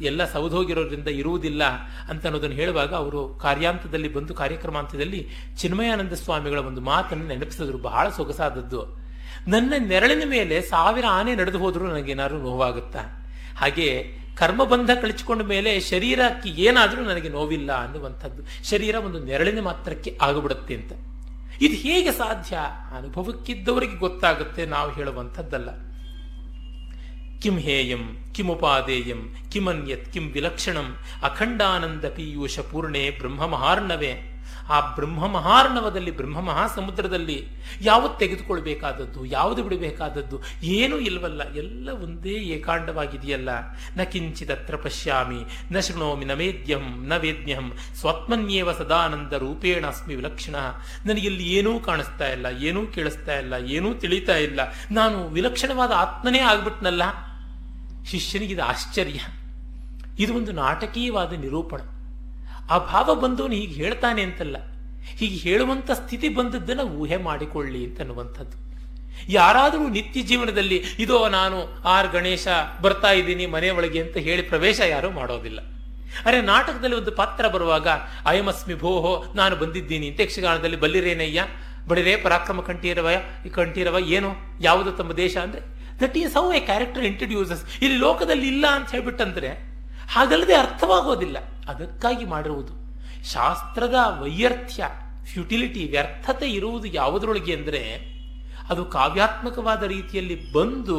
ಎಲ್ಲ ಸೌದೋಗಿರೋದ್ರಿಂದ ಇರುವುದಿಲ್ಲ ಅಂತ ಅನ್ನೋದನ್ನು ಹೇಳುವಾಗ ಅವರು ಕಾರ್ಯಾಂತದಲ್ಲಿ ಬಂದು ಕಾರ್ಯಕ್ರಮಾಂತದಲ್ಲಿ ಚಿನ್ಮಯಾನಂದ ಸ್ವಾಮಿಗಳ ಒಂದು ಮಾತನ್ನು ನೆನಪಿಸಿದ್ರು. ಬಹಳ ಸೊಗಸಾದದ್ದು. ನನ್ನ ನೆರಳಿನ ಮೇಲೆ ಸಾವಿರ ಆನೆ ನಡೆದು ಹೋದರೂ ನನಗೇನಾದ್ರೂ ನೋವಾಗುತ್ತಾ? ಹಾಗೆ ಕರ್ಮಬಂಧ ಕಳಿಸಿಕೊಂಡ ಮೇಲೆ ಶರೀರಕ್ಕೆ ಏನಾದರೂ ನನಗೆ ನೋವಿಲ್ಲ ಅನ್ನುವಂಥದ್ದು, ಶರೀರ ಒಂದು ನೆರಳಿನ ಮಾತ್ರಕ್ಕೆ ಆಗಿಬಿಡುತ್ತೆ ಅಂತ. ಇದು ಹೇಗೆ ಸಾಧ್ಯ? ಅನುಭವಕ್ಕಿದ್ದವರಿಗೆ ಗೊತ್ತಾಗುತ್ತೆ, ನಾವು ಹೇಳುವಂಥದ್ದಲ್ಲ. ಕಿಂ ಹೇಯಂ ಕಿಮುಪಾದೇಯಂ ಕಿಮನ್ಯತ್, ಕಿಂ ವಿಲಕ್ಷಣಂ, ಅಖಂಡಾನಂದ ಪೀಯೂಷ ಪೂರ್ಣೆ ಬ್ರಹ್ಮ ಮಹಾರ್ಣವೇ. ಆ ಬ್ರಹ್ಮ ಮಹಾರ್ಣವದಲ್ಲಿ ಬ್ರಹ್ಮ ಮಹಾಸಮುದ್ರದಲ್ಲಿ ಯಾವುದು ತೆಗೆದುಕೊಳ್ಬೇಕಾದದ್ದು, ಯಾವುದು ಬಿಡಬೇಕಾದದ್ದು, ಏನೂ ಇಲ್ವಲ್ಲ, ಎಲ್ಲ ಒಂದೇ ಏಕಾಂಡವಾಗಿದೆಯಲ್ಲ. ನ ಕಿಂಚಿದತ್ರ ಪಶ್ಯಾಮಿ, ನ ಶೃಣೋಮಿ ನ ವೇದ್ಯಂ ನ ವೇದ್ಯಂ, ಸ್ವಾತ್ಮನ್ಯೇವ ಸದಾನಂದ ರೂಪೇಣ ಅಸ್ಮಿ ವಿಲಕ್ಷಣ. ನನಗಿಲ್ಲಿ ಏನೂ ಕಾಣಿಸ್ತಾ ಇಲ್ಲ, ಏನೂ ಕೇಳಿಸ್ತಾ ಇಲ್ಲ, ಏನೂ ತಿಳಿತಾ ಇಲ್ಲ. ನಾನು ವಿಲಕ್ಷಣವಾದ ಆತ್ಮನೇ ಆಗ್ಬಿಟ್ನಲ್ಲ. ಶಿಷ್ಯನಿಗಿದು ಆಶ್ಚರ್ಯ. ಇದು ಒಂದು ನಾಟಕೀಯವಾದ ನಿರೂಪಣ. ಆ ಭಾವ ಬಂದವನು ಹೀಗೆ ಹೇಳ್ತಾನೆ ಅಂತಲ್ಲ. ಹೀಗೆ ಹೇಳುವಂಥ ಸ್ಥಿತಿ ಬಂದದ್ದನ್ನು ಊಹೆ ಮಾಡಿಕೊಳ್ಳಿ ಅಂತನ್ನುವಂಥದ್ದು. ಯಾರಾದರೂ ನಿತ್ಯ ಜೀವನದಲ್ಲಿ, ಇದೋ ನಾನು, ಆರ್ ಗಣೇಶ, ಬರ್ತಾ ಇದ್ದೀನಿ ಮನೆ ಒಳಗೆ ಅಂತ ಹೇಳಿ ಪ್ರವೇಶ ಯಾರೂ ಮಾಡೋದಿಲ್ಲ. ಅರೆ ನಾಟಕದಲ್ಲಿ ಒಂದು ಪಾತ್ರ ಬರುವಾಗ, ಅಯಮಸ್ಮಿ ಭೋಹೋ, ನಾನು ಬಂದಿದ್ದೀನಿ ಅಂತ ಯಕ್ಷಗಾನದಲ್ಲಿ, ಬಲ್ಲಿರೇನಯ್ಯ, ಬಡಿರೇ ಪರಾಕ್ರಮ ಕಂಠೀರವ ಕಂಠೀರವ, ಏನು, ಯಾವುದು ತಮ್ಮ ದೇಶ? ಅಂದ್ರೆ, that is how a character introduces. ಇಲ್ಲಿ ಲೋಕದಲ್ಲಿ ಇಲ್ಲ ಅಂತ ಹೇಳ್ಬಿಟ್ಟಂದ್ರೆ ಹಾಗಲ್ಲದೆ ಅರ್ಥವಾಗೋದಿಲ್ಲ. ಅದಕ್ಕಾಗಿ ಮಾಡಿರುವುದು. ಶಾಸ್ತ್ರದ ವೈಯರ್ಥ್ಯ ಫ್ಯುಟಿಲಿಟಿ ವ್ಯರ್ಥತೆ ಇರುವುದು ಯಾವುದರೊಳಗೆ ಅಂದರೆ, ಅದು ಕಾವ್ಯಾತ್ಮಕವಾದ ರೀತಿಯಲ್ಲಿ ಬಂದು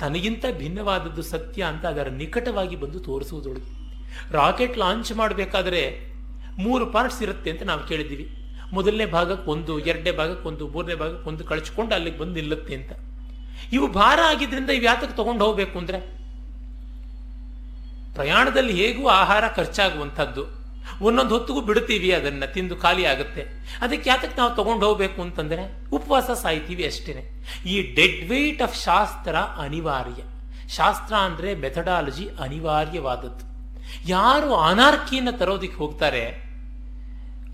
ತನಗಿಂತ ಭಿನ್ನವಾದದ್ದು ಸತ್ಯ ಅಂತ ಅದರ ನಿಕಟವಾಗಿ ಬಂದು ತೋರಿಸುವುದೊಳಗೆ ರಾಕೆಟ್ ಲಾಂಚ್ ಮಾಡಬೇಕಾದ್ರೆ ಮೂರು ಪಾರ್ಟ್ಸ್ ಇರುತ್ತೆ ಅಂತ ನಾವು ಕೇಳಿದ್ದೀವಿ. ಮೊದಲನೇ ಭಾಗಕ್ಕೆ ಒಂದು, ಎರಡನೇ ಭಾಗಕ್ಕೆ ಒಂದು, ಮೂರನೇ ಭಾಗಕ್ಕೆ ಒಂದು ಕಳಿಸ್ಕೊಂಡು ಅಲ್ಲಿಗೆ ಬಂದು ನಿಲ್ಲುತ್ತೆ ಅಂತ. ಇವು ಭಾರ ಆಗಿದ್ದರಿಂದ ಇವು ಯಾತಕ್ಕೆ ತಗೊಂಡು ಹೋಗಬೇಕು ಅಂದ್ರೆ ಪ್ರಯಾಣದಲ್ಲಿ ಹೇಗೂ ಆಹಾರ ಖರ್ಚಾಗುವಂಥದ್ದು. ಒಂದೊಂದು ಹೊತ್ತಿಗೂ ಬಿಡ್ತೀವಿ ಅದನ್ನ, ತಿಂದು ಖಾಲಿ ಆಗುತ್ತೆ. ಅದಕ್ಕೆ ಯಾತಕ್ಕೆ ನಾವು ತಗೊಂಡು ಹೋಗ್ಬೇಕು ಅಂತಂದ್ರೆ, ಉಪವಾಸ ಸಾಯ್ತೀವಿ ಅಷ್ಟೇ ಈ ಡೆಡ್ ವೇಟ್ ಆಫ್ ಶಾಸ್ತ್ರ ಅನಿವಾರ್ಯ. ಶಾಸ್ತ್ರ ಅಂದ್ರೆ ಮೆಥಡಾಲಜಿ ಅನಿವಾರ್ಯವಾದದ್ದು. ಯಾರು ಅನಾರ್ಕಿಯನ್ನು ತರೋದಕ್ಕೆ ಹೋಗ್ತಾರೆ,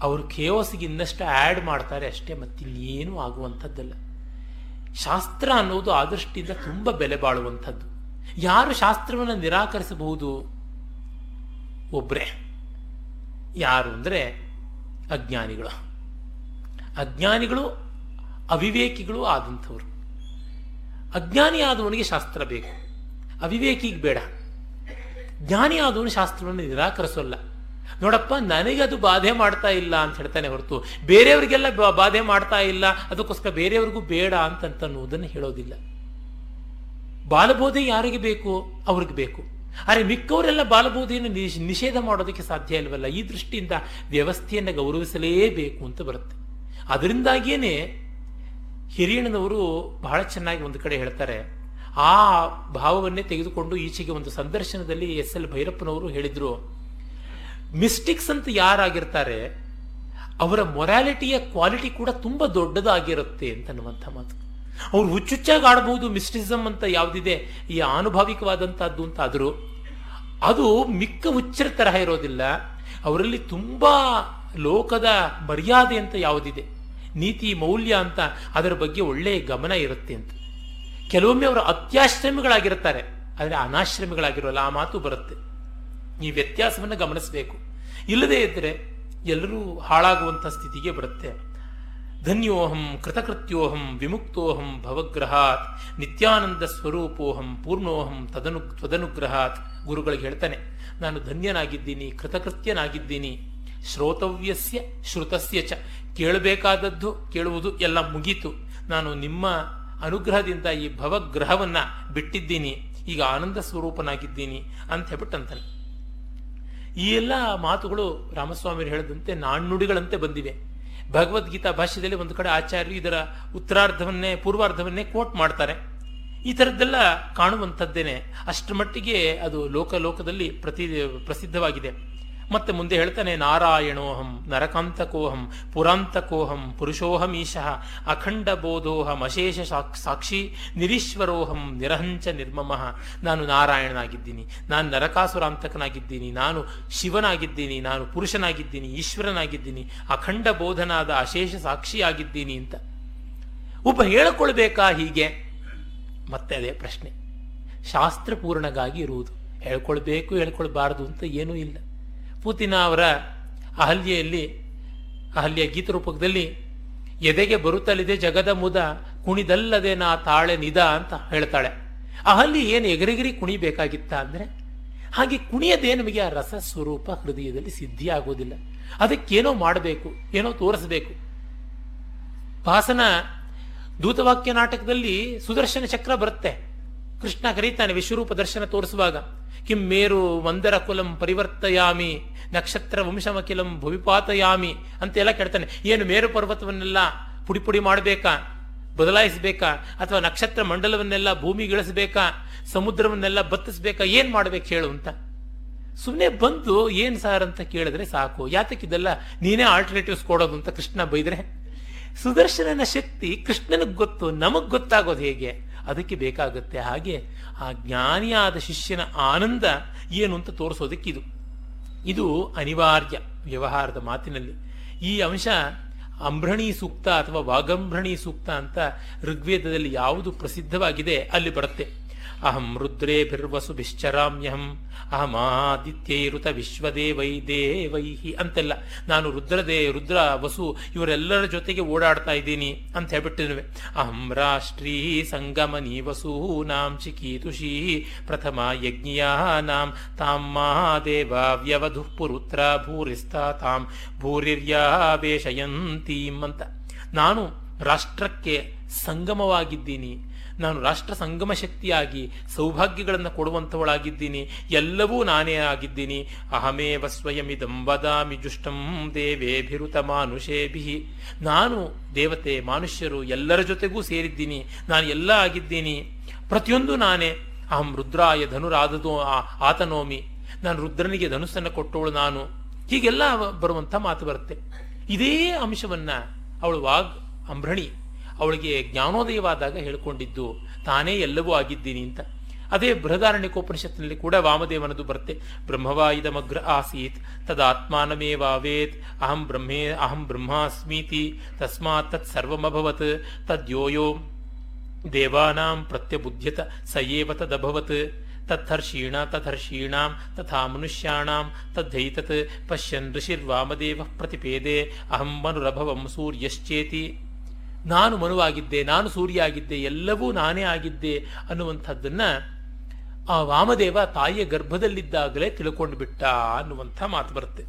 ಅವರು ಕೇವಸಿಗೆ ಇನ್ನಷ್ಟು ಆ್ಯಡ್ ಮಾಡ್ತಾರೆ ಅಷ್ಟೇ, ಮತ್ತಿನ್ನೇನೂ ಆಗುವಂಥದ್ದಲ್ಲ. ಶಾಸ್ತ್ರ ಅನ್ನೋದು ಆ ದೃಷ್ಟಿಯಿಂದ ತುಂಬ ಬೆಲೆ ಬಾಳುವಂಥದ್ದು. ಯಾರು ಶಾಸ್ತ್ರವನ್ನು ನಿರಾಕರಿಸಬಹುದು? ಒಬ್ಬರೇ ಯಾರು ಅಂದರೆ ಅಜ್ಞಾನಿಗಳು. ಅಜ್ಞಾನಿಗಳು ಅವಿವೇಕಿಗಳು ಆದಂಥವ್ರು. ಅಜ್ಞಾನಿ ಆದವನಿಗೆ ಶಾಸ್ತ್ರ ಬೇಕು. ಅವಿವೇಕಿಗೆ ಬೇಡ. ಜ್ಞಾನಿ ಆದವನು ಶಾಸ್ತ್ರವನ್ನು ನಿರಾಕರಿಸೋಲ್ಲ. ನೋಡಪ್ಪ ನನಗೆ ಅದು ಬಾಧೆ ಮಾಡ್ತಾ ಇಲ್ಲ ಅಂತ ಹೇಳ್ತಾನೆ ಹೊರತು, ಬೇರೆಯವರಿಗೆಲ್ಲ ಬಾಧೆ ಮಾಡ್ತಾ ಇಲ್ಲ, ಅದಕ್ಕೋಸ್ಕರ ಬೇರೆಯವ್ರಿಗೂ ಬೇಡ ಅಂತ ಅನ್ನೋದನ್ನು ಹೇಳೋದಿಲ್ಲ. ಬಾಲಬೋಧೆ ಯಾರಿಗೆ ಬೇಕು? ಅವ್ರಿಗೆ ಬೇಕು. ಆದರೆ ಮಿಕ್ಕವರೆಲ್ಲ ಬಾಲಬೋಧೆಯನ್ನು ನಿಷ್- ನಿಷೇಧ ಮಾಡೋದಕ್ಕೆ ಸಾಧ್ಯ ಇಲ್ಲವಲ್ಲ ಈ ದೃಷ್ಟಿಯಿಂದ ವ್ಯವಸ್ಥೆಯನ್ನು ಗೌರವಿಸಲೇಬೇಕು ಅಂತ ಬರುತ್ತೆ. ಅದರಿಂದಾಗಿಯೇ ಹಿರಿಯಣ್ಣನವರು ಬಹಳ ಚೆನ್ನಾಗಿ ಒಂದು ಕಡೆ ಹೇಳ್ತಾರೆ, ಆ ಭಾವವನ್ನೇ ತೆಗೆದುಕೊಂಡು ಈಚೆಗೆ ಒಂದು ಸಂದರ್ಶನದಲ್ಲಿ ಎಸ್ ಎಲ್ ಭೈರಪ್ಪನವರು ಹೇಳಿದರು, ಮಿಸ್ಟಿಕ್ಸ್ ಅಂತ ಯಾರಾಗಿರ್ತಾರೆ, ಅವರ ಮೊರಾಲಿಟಿಯ ಕ್ವಾಲಿಟಿ ಕೂಡ ತುಂಬಾ ದೊಡ್ಡದಾಗಿರುತ್ತೆ ಅಂತ ಅನ್ನುವಂಥ ಮಾತು. ಅವ್ರು ಹುಚ್ಚುಚ್ಚಾಗಿ ಆಡಬಹುದು ಮಿಸ್ಟಿಸಮ್ ಅಂತ ಯಾವುದಿದೆ, ಈ ಆನುಭಾವಿಕವಾದಂತಹದ್ದು ಅಂತ ಆದರೂ, ಅದು ಮಿಕ್ಕ ಹುಚ್ಚರ ತರಹ ಇರೋದಿಲ್ಲ. ಅವರಲ್ಲಿ ತುಂಬಾ ಲೋಕದ ಮರ್ಯಾದೆ ಅಂತ ಯಾವುದಿದೆ? ನೀತಿ, ಮೌಲ್ಯ ಅಂತ ಅದರ ಬಗ್ಗೆ ಒಳ್ಳೆಯ ಗಮನ ಇರುತ್ತೆ ಅಂತ. ಕೆಲವೊಮ್ಮೆ ಅವರು ಅತ್ಯಾಶ್ರಮಿಗಳಾಗಿರ್ತಾರೆ, ಆದರೆ ಅನಾಶ್ರಮಿಗಳಾಗಿರೋಲ್ಲ, ಆ ಮಾತು ಬರುತ್ತೆ. ಈ ವ್ಯತ್ಯಾಸವನ್ನು ಗಮನಿಸಬೇಕು. ಇಲ್ಲದೇ ಇದ್ದರೆ ಎಲ್ಲರೂ ಹಾಳಾಗುವಂಥ ಸ್ಥಿತಿಗೆ ಬರುತ್ತೆ. ಧನ್ಯೋಹಂ, ಕೃತಕೃತ್ಯೋಹಂ, ವಿಮುಕ್ತೋಹಂ ಭವಗ್ರಹಾತ್, ನಿತ್ಯಾನಂದ ಸ್ವರೂಪೋಹಂ, ಪೂರ್ಣೋಹಂ ತದನು ತ್ವದನುಗ್ರಹಾತ್ ಗುರುಗಳಿಗೆ ಹೇಳ್ತಾನೆ, ನಾನು ಧನ್ಯನಾಗಿದ್ದೀನಿ, ಕೃತಕೃತ್ಯನಾಗಿದ್ದೀನಿ, ಶ್ರೋತವ್ಯಸ್ಯ, ಶ್ರುತಸ್ಯ ಚ. ಕೇಳಬೇಕಾದದ್ದು, ಕೇಳುವುದು ಎಲ್ಲ ಮುಗೀತು. ನಾನು ನಿಮ್ಮ ಅನುಗ್ರಹದಿಂದ ಈ ಭವಗ್ರಹವನ್ನು ಬಿಟ್ಟಿದ್ದೀನಿ, ಈಗ ಆನಂದ ಸ್ವರೂಪನಾಗಿದ್ದೀನಿ ಅಂತ ಹೇಳ್ಬಿಟ್ಟಂತಾನೆ. ಈ ಎಲ್ಲ ಮಾತುಗಳು ರಾಮಸ್ವಾಮಿ ಹೇಳಿದಂತೆ ನಾಣ್ಣುಡಿಗಳಂತೆ ಬಂದಿವೆ. ಭಗವದ್ಗೀತಾ ಭಾಷ್ಯದಲ್ಲಿ ಒಂದು ಕಡೆ ಆಚಾರ್ಯರು ಇದರ ಉತ್ತರಾರ್ಧವನ್ನೇ, ಪೂರ್ವಾರ್ಧವನ್ನೇ ಕೋಟ್ ಮಾಡ್ತಾರೆ. ಈ ಥರದ್ದೆಲ್ಲ ಕಾಣುವಂಥದ್ದೇನೆ. ಅಷ್ಟು ಮಟ್ಟಿಗೆ ಅದು ಲೋಕ ಲೋಕದಲ್ಲಿ ಪ್ರತಿ, ಪ್ರಸಿದ್ಧವಾಗಿದೆ. ಮತ್ತೆ ಮುಂದೆ ಹೇಳ್ತಾನೆ, ನಾರಾಯಣೋಹಂ ನರಕಾಂತಕೋಹಂ ಪುರಾಂತಕೋಹಂ ಪುರುಷೋಹಂ ಈಶಃ ಅಖಂಡ ಬೋಧೋಹಂ ಅಶೇಷ ಸಾಕ್- ಸಾಕ್ಷಿ ನಿರೀಶ್ವರೋಹಂ ನಿರಹಂಚ ನಿರ್ಮಮಃ. ನಾನು ನಾರಾಯಣನಾಗಿದ್ದೀನಿ, ನಾನು ನರಕಾಸುರಾಂತಕನಾಗಿದ್ದೀನಿ, ನಾನು ಶಿವನಾಗಿದ್ದೀನಿ, ನಾನು ಪುರುಷನಾಗಿದ್ದೀನಿ, ಈಶ್ವರನಾಗಿದ್ದೀನಿ ಅಖಂಡ ಬೋಧನಾದ ಅಶೇಷ ಸಾಕ್ಷಿಯಾಗಿದ್ದೀನಿ ಅಂತ. ಒಬ್ಬ ಹೇಳಿಕೊಳ್ಬೇಕಾ ಹೀಗೆ? ಮತ್ತೆ ಅದೇ ಪ್ರಶ್ನೆ. ಶಾಸ್ತ್ರಪೂರ್ಣಗಾಗಿ ಇರುವುದು. ಹೇಳ್ಕೊಳ್ಬೇಕು, ಹೇಳ್ಕೊಳ್ಬಾರದು ಅಂತ ಏನೂ ಇಲ್ಲ. ಪೂತಿನ ಅವರ ಅಹಲ್ಯೆಯಲ್ಲಿ, ಅಹಲ್ಯ ಗೀತರೂಪಕದಲ್ಲಿ ಎದೆಗೆ ಬರುತ್ತಲಿದೆ ಜಗದ ಮುದ, ಕುಣಿದಲ್ಲದೆ ನಾ ತಾಳೆ ನಿದ ಅಂತ ಹೇಳ್ತಾಳೆ. ಅಹಲ್ಯ ಏನು ಎಗರಿಗಿರಿ ಕುಣಿಬೇಕಾಗಿತ್ತ ಅಂದರೆ, ಹಾಗೆ ಕುಣಿಯದೇ ನಮಗೆ ಆ ರಸ ಸ್ವರೂಪ ಹೃದಯದಲ್ಲಿ ಸಿದ್ಧಿ ಆಗೋದಿಲ್ಲ ಅದಕ್ಕೇನೋ ಮಾಡಬೇಕು, ಏನೋ ತೋರಿಸಬೇಕು. ಭಾಸನ ದೂತವಾಕ್ಯ ನಾಟಕದಲ್ಲಿ ಸುದರ್ಶನ ಚಕ್ರ ಬರುತ್ತೆ. ಕೃಷ್ಣ ಕರೀತಾನೆ ವಿಶ್ವರೂಪ ದರ್ಶನ ತೋರಿಸುವಾಗ ಕಿಂ ಮೇರು ಮಂದರ ಕುಲಂ ಪರಿವರ್ತಯಾಮಿ ನಕ್ಷತ್ರ ವಂಶಮಖಿಲಂ ಭವಿಪಾತಯಾಮಿ ಅಂತೆಲ್ಲ ಕೇಳ್ತಾನೆ. ಏನು ಮೇರು ಪರ್ವತವನ್ನೆಲ್ಲ ಪುಡಿ ಪುಡಿ ಮಾಡಬೇಕಾ? ಬದಲಾಯಿಸಬೇಕಾ? ಅಥವಾ ನಕ್ಷತ್ರ ಮಂಡಲವನ್ನೆಲ್ಲ ಭೂಮಿಗಿಳಿಸಬೇಕಾ? ಸಮುದ್ರವನ್ನೆಲ್ಲ ಬತ್ತಿಸ್ಬೇಕಾ? ಏನು ಮಾಡ್ಬೇಕು ಹೇಳು ಅಂತ. ಸುಮ್ಮನೆ ಬಂದು ಏನು ಸಾರ್ ಅಂತ ಕೇಳಿದ್ರೆ ಸಾಕು. ಯಾತಕ್ಕಿದೆಲ್ಲ ನೀನೇ ಆಲ್ಟರ್ನೇಟಿವ್ಸ್ ಕೊಡೋದು ಅಂತ ಕೃಷ್ಣ ಬೈದ್ರೆ? ಸುದರ್ಶನನ ಶಕ್ತಿ ಕೃಷ್ಣನಿಗೆ ಗೊತ್ತು, ನಮಗ್ ಗೊತ್ತಾಗೋದು ಹೇಗೆ? ಅದಕ್ಕೆ ಬೇಕಾಗುತ್ತೆ ಹಾಗೆ ಆ ಜ್ಞಾನಿಯಾದ ಶಿಷ್ಯನ ಆನಂದ ಏನು ಅಂತ ತೋರಿಸೋದಕ್ಕೆ ಇದು ಅನಿವಾರ್ಯ ವ್ಯವಹಾರದ ಮಾತಿನಲ್ಲಿ. ಈ ಅಂಶ ಅಂಬ್ರಣಿ ಸೂಕ್ತ ಅಥವಾ ವಾಗಂಬ್ರಣಿ ಸೂಕ್ತ ಅಂತ ಋಗ್ವೇದದಲ್ಲಿ ಯಾವುದು ಪ್ರಸಿದ್ಧವಾಗಿದೆ ಅಲ್ಲಿ ಬರುತ್ತೆ. ಅಹಂ ರುದ್ರೇಭಿರ್ವಸು ಬಿಶ್ಚರಾಮ್ಯಹಂ ಅಹಮಾದಿತ್ಯೈರುತ ವಿಶ್ವದೇವೈ ದೇವೈಹಿ ಅಂತೆಲ್ಲ. ನಾನು ರುದ್ರದೇ, ರುದ್ರ, ವಸು ಇವರೆಲ್ಲರ ಜೊತೆಗೆ ಓಡಾಡ್ತಾ ಇದ್ದೀನಿ ಅಂತ ಹೇಳ್ಬಿಟ್ಟಿರುವೆ ಅಹಂ ರಾಷ್ಟ್ರೀ ಸಂಗಮನಿ ವಸೂನಾಂ ಚಿಕೀತುಷಿ ಪ್ರಥಮ ಯಜ್ಞಿಯಾನಾಂ. ತಾಂ ಮಹಾದೇವ ವ್ಯವಧು ಪುರುತ್ರ ಭೂರಿಸ್ತಾ ತಾಂ. ಭೂರಿರ್ಯಾವೇಶಯಂತೀಂ ಅಂತ. ನಾನು ರಾಷ್ಟ್ರಕ್ಕೆ ಸಂಗಮವಾಗಿದ್ದೀನಿ. ನಾನು ರಾಷ್ಟ್ರ ಸಂಗಮ ಶಕ್ತಿಯಾಗಿ ಸೌಭಾಗ್ಯಗಳನ್ನು ಕೊಡುವಂಥವಳಾಗಿದ್ದೀನಿ. ಎಲ್ಲವೂ ನಾನೇ ಆಗಿದ್ದೀನಿ. ಅಹಮೇವ ಸ್ವಯಮಿದಂ ವದಾಮಿ ಜುಷ್ಟಂ ದೇವೇಭಿರುತ ಮಾನುಷೇಭಿ. ನಾನು ದೇವತೆ, ಮನುಷ್ಯರು ಎಲ್ಲರ ಜೊತೆಗೂ ಸೇರಿದ್ದೀನಿ. ನಾನು ಎಲ್ಲ ಆಗಿದ್ದೀನಿ. ಪ್ರತಿಯೊಂದು ನಾನೇ. ಅಹಂ ರುದ್ರಾಯ ಧನುರಾದದೋ ಆತನೋಮಿ. ನಾನು ರುದ್ರನಿಗೆ ಧನುಸ್ಸನ್ನು ಕೊಟ್ಟವಳು ನಾನು. ಹೀಗೆಲ್ಲ ಬರುವಂಥ ಮಾತು ಬರುತ್ತೆ. ಇದೇ ಅಂಶವನ್ನ ಅವಳು ವಾಗ್ ಅಂಬ್ರಣಿ ಅವಳಿಗೆ ಜ್ಞಾನೋದಯವಾದಾಗ ಹೇಳ್ಕೊಂಡಿದ್ದು, ತಾನೇ ಎಲ್ಲವೂ ಆಗಿದ್ದೀನಿ ಅಂತ. ಅದೇ ಬೃಹದಾರಣ್ಯಕೋಪನಿಷತ್ತಿನಲ್ಲಿ ಕೂಡ ವಾಮದೇವನದು ಬರುತ್ತೆ. ಬ್ರಹ್ಮವಾಯಿದಮಗ್ರ ಆಸೀತ್, ತದಾತ್ಮಾನಮೇವಾವೇತ್, ಅಹಂ ಬ್ರಹ್ಮೇ, ಅಹಂ ಬ್ರಹ್ಮಾಸ್ಮೀತಿ, ತಸ್ಮಾತ್ ತತ್ ಸರ್ವಮಭವತ್ ತದ್ಯೋಯೋ ದೇವಾನಾಂ ಪ್ರತ್ಯಬುದ್ಧ್ಯತ, ಸಯೇವ ತದಭವತ್. ತತ್ಥರ್ಷೀಣ ತಥರ್ಷೀಣಾಂ ತಥಾ ಮನುಷ್ಯಾಣಾಂ ತದ್ಧೈತತ್ ಪಶ್ಯನ್ ಋಷಿರ್ವಾಮದೇವ ಪ್ರತಿಪೇದೆ, ಅಹಂ ಮನುರಭವಂ ಸೂರ್ಯಶ್ಚೇತಿ. ನಾನು ಮನುವಾಗಿದ್ದೆ, ನಾನು ಸೂರ್ಯ ಆಗಿದ್ದೆ ಎಲ್ಲವೂ ನಾನೇ ಆಗಿದ್ದೆ ಅನ್ನುವಂಥದ್ದನ್ನು ಆ ವಾಮದೇವ ತಾಯಿಯ ಗರ್ಭದಲ್ಲಿದ್ದಾಗಲೇ ತಿಳ್ಕೊಂಡು ಬಿಟ್ಟ ಅನ್ನುವಂಥ ಮಾತು ಬರುತ್ತೆ.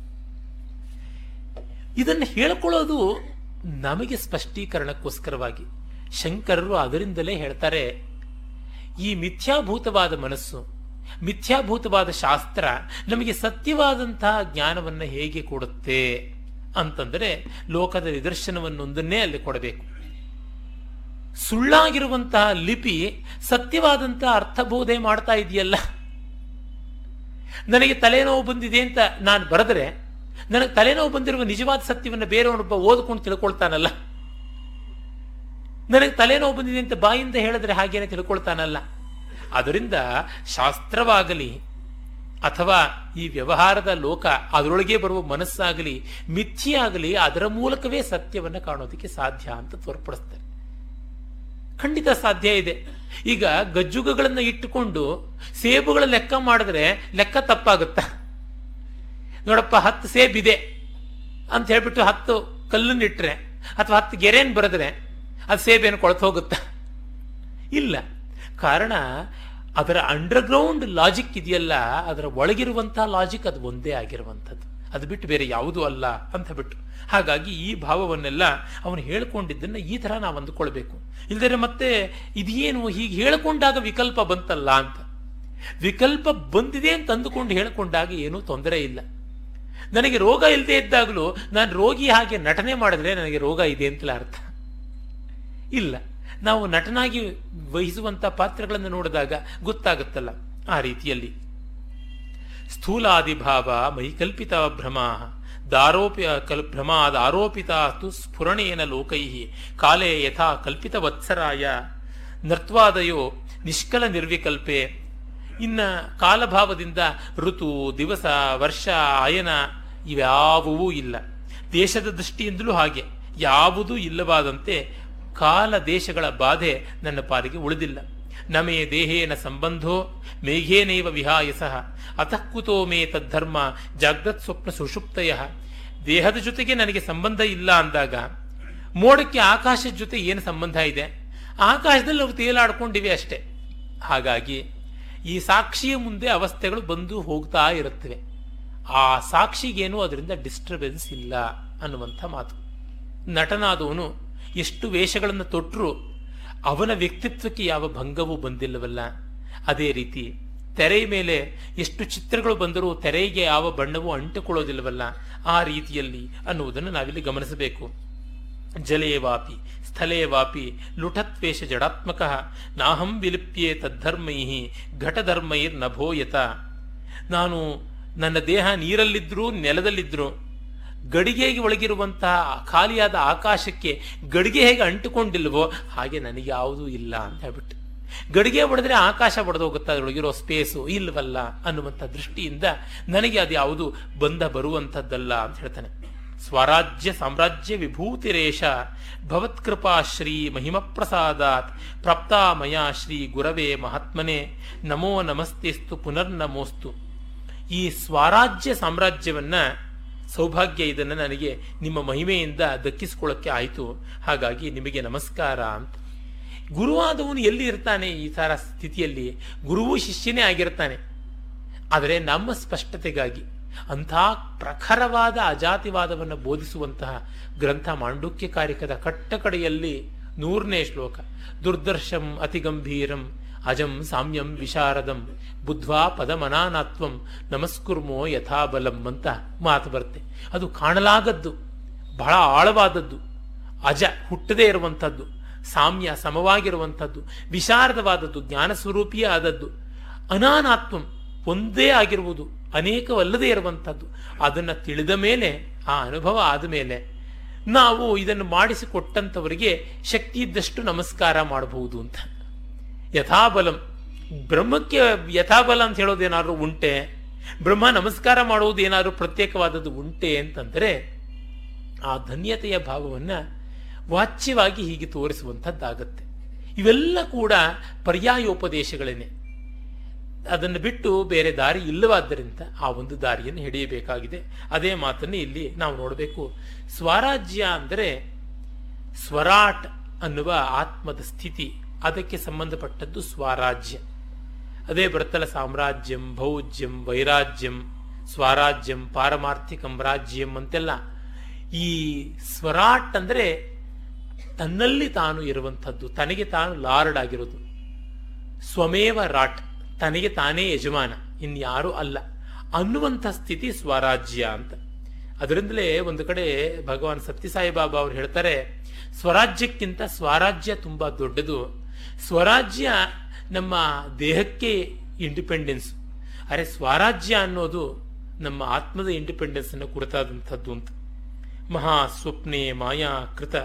ಇದನ್ನು ಹೇಳ್ಕೊಳ್ಳೋದು ನಮಗೆ ಸ್ಪಷ್ಟೀಕರಣಕ್ಕೋಸ್ಕರವಾಗಿ. ಶಂಕರರು ಅದರಿಂದಲೇ ಹೇಳ್ತಾರೆ, ಈ ಮಿಥ್ಯಾಭೂತವಾದ ಮನಸ್ಸು, ಮಿಥ್ಯಾಭೂತವಾದ ಶಾಸ್ತ್ರ ನಮಗೆ ಸತ್ಯವಾದಂತಹ ಜ್ಞಾನವನ್ನು ಹೇಗೆ ಕೊಡುತ್ತೆ ಅಂತಂದರೆ ಲೋಕದ ನಿದರ್ಶನವನ್ನೊಂದನ್ನೇ ಅಲ್ಲಿ ಕೊಡಬೇಕು. ಸುಳ್ಳಾಗಿರುವಂತಹ ಲಿಪಿ ಸತ್ಯವಾದಂತಹ ಅರ್ಥಬೋಧೆ ಮಾಡ್ತಾ ಇದೆಯಲ್ಲ? ನನಗೆ ತಲೆನೋವು ಬಂದಿದೆ ಅಂತ ನಾನು ಬರೆದ್ರೆ ನನಗೆ ತಲೆನೋವು ಬಂದಿರುವ ನಿಜವಾದ ಸತ್ಯವನ್ನು ಬೇರೆಯವನೊಬ್ಬ ಓದ್ಕೊಂಡು ತಿಳ್ಕೊಳ್ತಾನಲ್ಲ? ನನಗೆ ತಲೆನೋವು ಬಂದಿದೆ ಅಂತ ಬಾಯಿಂದ ಹೇಳಿದ್ರೆ ಹಾಗೇನೆ ತಿಳ್ಕೊಳ್ತಾನಲ್ಲ? ಅದರಿಂದ ಶಾಸ್ತ್ರವಾಗಲಿ ಅಥವಾ ಈ ವ್ಯವಹಾರದ ಲೋಕ ಅದರೊಳಗೆ ಬರುವ ಮನಸ್ಸಾಗಲಿ, ಮಿಥ್ಯೆಯಾಗಲಿ ಅದರ ಮೂಲಕವೇ ಸತ್ಯವನ್ನು ಕಾಣೋದಕ್ಕೆ ಸಾಧ್ಯ ಅಂತ ತೋರ್ಪಡಿಸ್ತಾರೆ. ಖಂಡಿತ ಸಾಧ್ಯ ಇದೆ. ಈಗ ಗಜ್ಜುಗಗಳನ್ನು ಇಟ್ಟುಕೊಂಡು ಸೇಬುಗಳ ಲೆಕ್ಕ ಮಾಡಿದ್ರೆ ಲೆಕ್ಕ ತಪ್ಪಾಗುತ್ತ? ನೋಡಪ್ಪ, ಹತ್ತು ಸೇಬಿದೆ ಅಂತ ಹೇಳ್ಬಿಟ್ಟು ಹತ್ತು ಕಲ್ಲನ್ನು ಇಟ್ಟರೆ ಅಥವಾ ಹತ್ತು ಗೆರೆನ್ ಬರೆದ್ರೆ ಅದು ಸೇಬೇನು ಕೊಳತು ಹೋಗುತ್ತಾ? ಇಲ್ಲ. ಕಾರಣ ಅದರ ಅಂಡರ್ಗ್ರೌಂಡ್ ಲಾಜಿಕ್ ಇದೆಯಲ್ಲ, ಅದರ ಒಳಗಿರುವಂತಹ ಲಾಜಿಕ್ ಅದು ಒಂದೇ ಆಗಿರುವಂಥದ್ದು. ಅದು ಬಿಟ್ಟು ಬೇರೆ ಯಾವುದೂ ಅಲ್ಲ ಅಂತ ಬಿಟ್ಟು ಹಾಗಾಗಿ ಈ ಭಾವವನ್ನೆಲ್ಲ ಅವನು ಹೇಳ್ಕೊಂಡಿದ್ದನ್ನು ಈ ಥರ ನಾವು ಅಂದುಕೊಳ್ಬೇಕು. ಇಲ್ಲದರೆ ಮತ್ತೆ ಇದೇನು ಹೀಗೆ ಹೇಳಿಕೊಂಡಾಗ ವಿಕಲ್ಪ ಬಂತಲ್ಲ ಅಂತ. ವಿಕಲ್ಪ ಬಂದಿದೆ ಅಂತ ಅಂದುಕೊಂಡು ಹೇಳಿಕೊಂಡಾಗ ಏನೂ ತೊಂದರೆ ಇಲ್ಲ. ನನಗೆ ರೋಗ ಇಲ್ಲದೆ ಇದ್ದಾಗಲೂ ನಾನು ರೋಗಿ ಹಾಗೆ ನಟನೆ ಮಾಡಿದ್ರೆ ನನಗೆ ರೋಗ ಇದೆ ಅಂತಲ ಅರ್ಥ. ಇಲ್ಲ, ನಾವು ನಟನಾಗಿ ವಹಿಸುವಂಥ ಪಾತ್ರಗಳನ್ನು ನೋಡಿದಾಗ ಗೊತ್ತಾಗುತ್ತಲ್ಲ ಆ ರೀತಿಯಲ್ಲಿ. ಸ್ಥೂಲಾದಿಭಾವ ಮೈಕಲ್ಪಿತ ಭ್ರಮ ದಾರೋಪಿ ಕಲ್ ಭ್ರಮಾದ ತು ಸ್ಫುರಣೇನ ಲೋಕೈ ಕಾಲೇ ಯಥಾ ಕಲ್ಪಿತ ವತ್ಸರಾಯ ನರ್ತ್ವಾದಯೋ ನಿಷ್ಕಲ ನಿರ್ವಿಕಲ್ಪೆ. ಇನ್ನ ಕಾಲಭಾವದಿಂದ ಋತು, ದಿವಸ, ವರ್ಷ ಆಯನ ಇವ್ಯಾವುವೂ ಇಲ್ಲ. ದೇಶದ ದೃಷ್ಟಿಯಿಂದಲೂ ಹಾಗೆ. ಯಾವುದೂ ಇಲ್ಲವಾದಂತೆ ಕಾಲ ದೇಶಗಳ ಬಾಧೆ ನನ್ನ ಪಾಲಿಗೆ ಉಳಿದಿಲ್ಲ. ನಮೇ ದೇಹೇನ ಸಂಬಂಧೋ ಮೇಘೇನೈವ ವಿಹಾಯಸಃ. ಸಹ ಕುತೋ ಮೇ ತದ್ಧರ್ಮ ಜಾಗ್ರತ್ ಸ್ವಪ್ನ ಸುಷುಪ್ತಯ. ದೇಹದ ಜೊತೆಗೆ ನನಗೆ ಸಂಬಂಧ ಇಲ್ಲ ಅಂದಾಗ ಮೋಡಕ್ಕೆ ಆಕಾಶದ ಜೊತೆ ಏನು ಸಂಬಂಧ ಇದೆ? ಆಕಾಶದಲ್ಲಿ ನಾವು ತೇಲಾಡ್ಕೊಂಡಿವೆ ಅಷ್ಟೇ. ಹಾಗಾಗಿ ಈ ಸಾಕ್ಷಿಯ ಮುಂದೆ ಅವಸ್ಥೆಗಳು ಬಂದು ಹೋಗ್ತಾ ಇರುತ್ತವೆ. ಆ ಸಾಕ್ಷಿಗೇನು ಅದರಿಂದ ಡಿಸ್ಟರ್ಬೆನ್ಸ್ ಇಲ್ಲ ಅನ್ನುವಂಥ ಮಾತು. ನಟನಾದವನು ಎಷ್ಟು ವೇಷಗಳನ್ನು ತೊಟ್ಟರು ಅವನ ವ್ಯಕ್ತಿತ್ವಕ್ಕೆ ಯಾವ ಭಂಗವೂ ಬಂದಿಲ್ಲವಲ್ಲ. ಅದೇ ರೀತಿ ತೆರೆಯ ಮೇಲೆ ಎಷ್ಟು ಚಿತ್ರಗಳು ಬಂದರೂ ತೆರೆಗೆ ಯಾವ ಬಣ್ಣವೂ ಅಂಟಿಕೊಳ್ಳೋದಿಲ್ಲವಲ್ಲ. ಆ ರೀತಿಯಲ್ಲಿ ಅನ್ನುವುದನ್ನು ನಾವಿಲ್ಲಿ ಗಮನಿಸಬೇಕು. ಜಲೇ ವಾಪಿ ಸ್ಥಳೇ ವಾಪಿ, ಲುಠತ್ವೇಷ ಜಡಾತ್ಮಕ, ನಾಹಂ ವಿಲಿಪ್ಯೆ ತದ್ಧರ್ಮೈ ಘಟಧರ್ಮೈರ್ ನಭೋಯತ ನಾನು ನನ್ನ ದೇಹ ನೀರಲ್ಲಿದ್ರೂ ನೆಲದಲ್ಲಿದ್ರೂ ಗಡಿಗೆಗೆ ಒಳಗಿರುವಂತಹ ಖಾಲಿಯಾದ ಆಕಾಶಕ್ಕೆ ಗಡಿಗೆ ಹೇಗೆ ಅಂಟುಕೊಂಡಿಲ್ವೋ ಹಾಗೆ ನನಗೆ ಯಾವುದೂ ಇಲ್ಲ ಅಂತ ಹೇಳ್ಬಿಟ್ಟು. ಗಡಿಗೆ ಒಡೆದ್ರೆ ಆಕಾಶ ಹೊಡೆದೋಗುತ್ತಾ ಅದರೊಳಗಿರೋ ಸ್ಪೇಸು ಇಲ್ವಲ್ಲ ಅನ್ನುವಂಥ ದೃಷ್ಟಿಯಿಂದ ನನಗೆ ಅದು ಯಾವುದು ಬಂದ ಬರುವಂಥದ್ದಲ್ಲ ಅಂತ ಹೇಳ್ತಾನೆ. ಸ್ವರಾಜ್ಯ ಸಾಮ್ರಾಜ್ಯ ವಿಭೂತಿರೇಶ ಭವತ್ಕೃಪಾ ಶ್ರೀ ಮಹಿಮ ಪ್ರಸಾದಾತ್ ಪ್ರಾಪ್ತಾ ಮಯಾ ಶ್ರೀ ಗುರವೇ ಮಹಾತ್ಮನೆ ನಮೋ ನಮಸ್ತೆಸ್ತು ಪುನರ್ನಮೋಸ್ತು. ಈ ಸ್ವರಾಜ್ಯ ಸಾಮ್ರಾಜ್ಯವನ್ನ ಸೌಭಾಗ್ಯ ಇದನ್ನು ನನಗೆ ನಿಮ್ಮ ಮಹಿಮೆಯಿಂದ ದಕ್ಕಿಸಿಕೊಳ್ಳಕ್ಕೆ ಆಯಿತು. ಹಾಗಾಗಿ ನಿಮಗೆ ನಮಸ್ಕಾರ ಅಂತ. ಗುರುವಾದವನು ಎಲ್ಲಿ ಇರ್ತಾನೆ ಈ ಸಾರ ಸ್ಥಿತಿಯಲ್ಲಿ? ಗುರುವು ಶಿಷ್ಯನೇ ಆಗಿರ್ತಾನೆ. ಆದರೆ ನಮ್ಮ ಸ್ಪಷ್ಟತೆಗಾಗಿ ಅಂಥ ಪ್ರಖರವಾದ ಅಜಾತಿವಾದವನ್ನು ಬೋಧಿಸುವಂತಹ ಗ್ರಂಥ ಮಾಂಡುಕ್ಯ ಕಾರಿಕದ ಕಟ್ಟಕಡೆಯಲ್ಲಿ ನೂರನೇ ಶ್ಲೋಕ. ದುರ್ದರ್ಶಂ ಅತಿಗಂಭೀರಂ ಅಜಂ ಸಾಮ್ಯಂ ವಿಶಾರದಂ ಬುದ್ಧ್ವಾ ಪದಮನಾನಾತ್ವಂ ನಮಸ್ಕುರ್ಮೋ ಯಥಾಬಲಂ ಅಂತ ಮಾತು ಬರುತ್ತೆ. ಅದು ಕಾಣಲಾಗದ್ದು, ಬಹಳ ಆಳವಾದದ್ದು, ಅಜ ಹುಟ್ಟದೇ ಇರುವಂಥದ್ದು, ಸಾಮ್ಯ ಸಮವಾಗಿರುವಂಥದ್ದು, ವಿಶಾರದವಾದದ್ದು ಜ್ಞಾನ ಸ್ವರೂಪಿಯೇ ಆದದ್ದು, ಅನಾನಾತ್ವಂ ಒಂದೇ ಆಗಿರುವುದು, ಅನೇಕವಲ್ಲದೇ ಇರುವಂಥದ್ದು, ಅದನ್ನು ತಿಳಿದ ಮೇಲೆ, ಆ ಅನುಭವ ಆದ ಮೇಲೆ ನಾವು ಇದನ್ನು ಮಾಡಿಸಿಕೊಟ್ಟಂಥವರಿಗೆ ಶಕ್ತಿ ಇದ್ದಷ್ಟು ನಮಸ್ಕಾರ ಮಾಡಬಹುದು ಅಂತ. ಯಥಾಬಲಂ. ಬ್ರಹ್ಮಕ್ಕೆ ಯಥಾಬಲ ಅಂತ ಹೇಳೋದೇನಾದ್ರು ಉಂಟೆ? ಬ್ರಹ್ಮ ನಮಸ್ಕಾರ ಮಾಡುವುದೇನಾದ್ರು ಪ್ರತ್ಯೇಕವಾದದ್ದು ಉಂಟೆ ಅಂತಂದರೆ ಆ ಧನ್ಯತೆಯ ಭಾವವನ್ನು ವಾಚ್ಯವಾಗಿ ಹೀಗೆ ತೋರಿಸುವಂಥದ್ದಾಗತ್ತೆ. ಇವೆಲ್ಲ ಕೂಡ ಪರ್ಯಾಯೋಪದೇಶಗಳೇನೆ. ಅದನ್ನು ಬಿಟ್ಟು ಬೇರೆ ದಾರಿ ಇಲ್ಲವಾದ್ದರಿಂದ ಆ ಒಂದು ದಾರಿಯನ್ನು ಹಿಡಿಯಬೇಕಾಗಿದೆ. ಅದೇ ಮಾತನ್ನು ಇಲ್ಲಿ ನಾವು ನೋಡಬೇಕು. ಸ್ವರಾಜ್ಯ ಅಂದರೆ ಸ್ವರಾಟ್ ಅನ್ನುವ ಆತ್ಮದ ಸ್ಥಿತಿ. ಅದಕ್ಕೆ ಸಂಬಂಧಪಟ್ಟದ್ದು ಸ್ವರಾಜ್ಯ. ಅದೇ ಬರುತ್ತಲ್ಲ ಸಾಮ್ರಾಜ್ಯಂ, ಭೌಜ್ಯಂ, ವೈರಾಜ್ಯಂ, ಸ್ವರಾಜ್ಯಂ, ಪಾರಮಾರ್ಥಿಕಂ, ರಾಜ್ಯಂ ಅಂತೆಲ್ಲ. ಈ ಸ್ವರಾಟ್ ಅಂದರೆ ತನ್ನಲ್ಲಿ ತಾನು ಇರುವಂಥದ್ದು, ತನಗೆ ತಾನು ಲಾರ್ಡ್ ಆಗಿರೋದು ಸ್ವಮೇವ ರಾಟ್, ತನಗೆ ತಾನೇ ಯಜಮಾನ, ಇನ್ಯಾರೂ ಅಲ್ಲ. ಅನ್ನುವಂಥ ಸ್ಥಿತಿ ಸ್ವರಾಜ್ಯ ಅಂತ. ಅದರಿಂದಲೇ ಒಂದು ಕಡೆ ಭಗವಾನ್ ಸತ್ಯಸಾಯಿಬಾಬಾ ಅವರು ಹೇಳ್ತಾರೆ, ಸ್ವರಾಜ್ಯಕ್ಕಿಂತ ಸ್ವರಾಜ್ಯ ತುಂಬಾ ದೊಡ್ಡದು. ಸ್ವರಾಜ್ಯ ನಮ್ಮ ದೇಹಕ್ಕೆ ಇಂಡಿಪೆಂಡೆನ್ಸ್ ಅರೆ ಸ್ವರಾಜ್ಯ ಅನ್ನೋದು ನಮ್ಮ ಆತ್ಮದ ಇಂಡಿಪೆಂಡೆನ್ಸ್ ಅನ್ನು ಕುರಿತಾದಂಥದ್ದು ಅಂತ. ಮಹಾ ಸ್ವಪ್ನೆ ಮಾಯಾ ಕೃತ.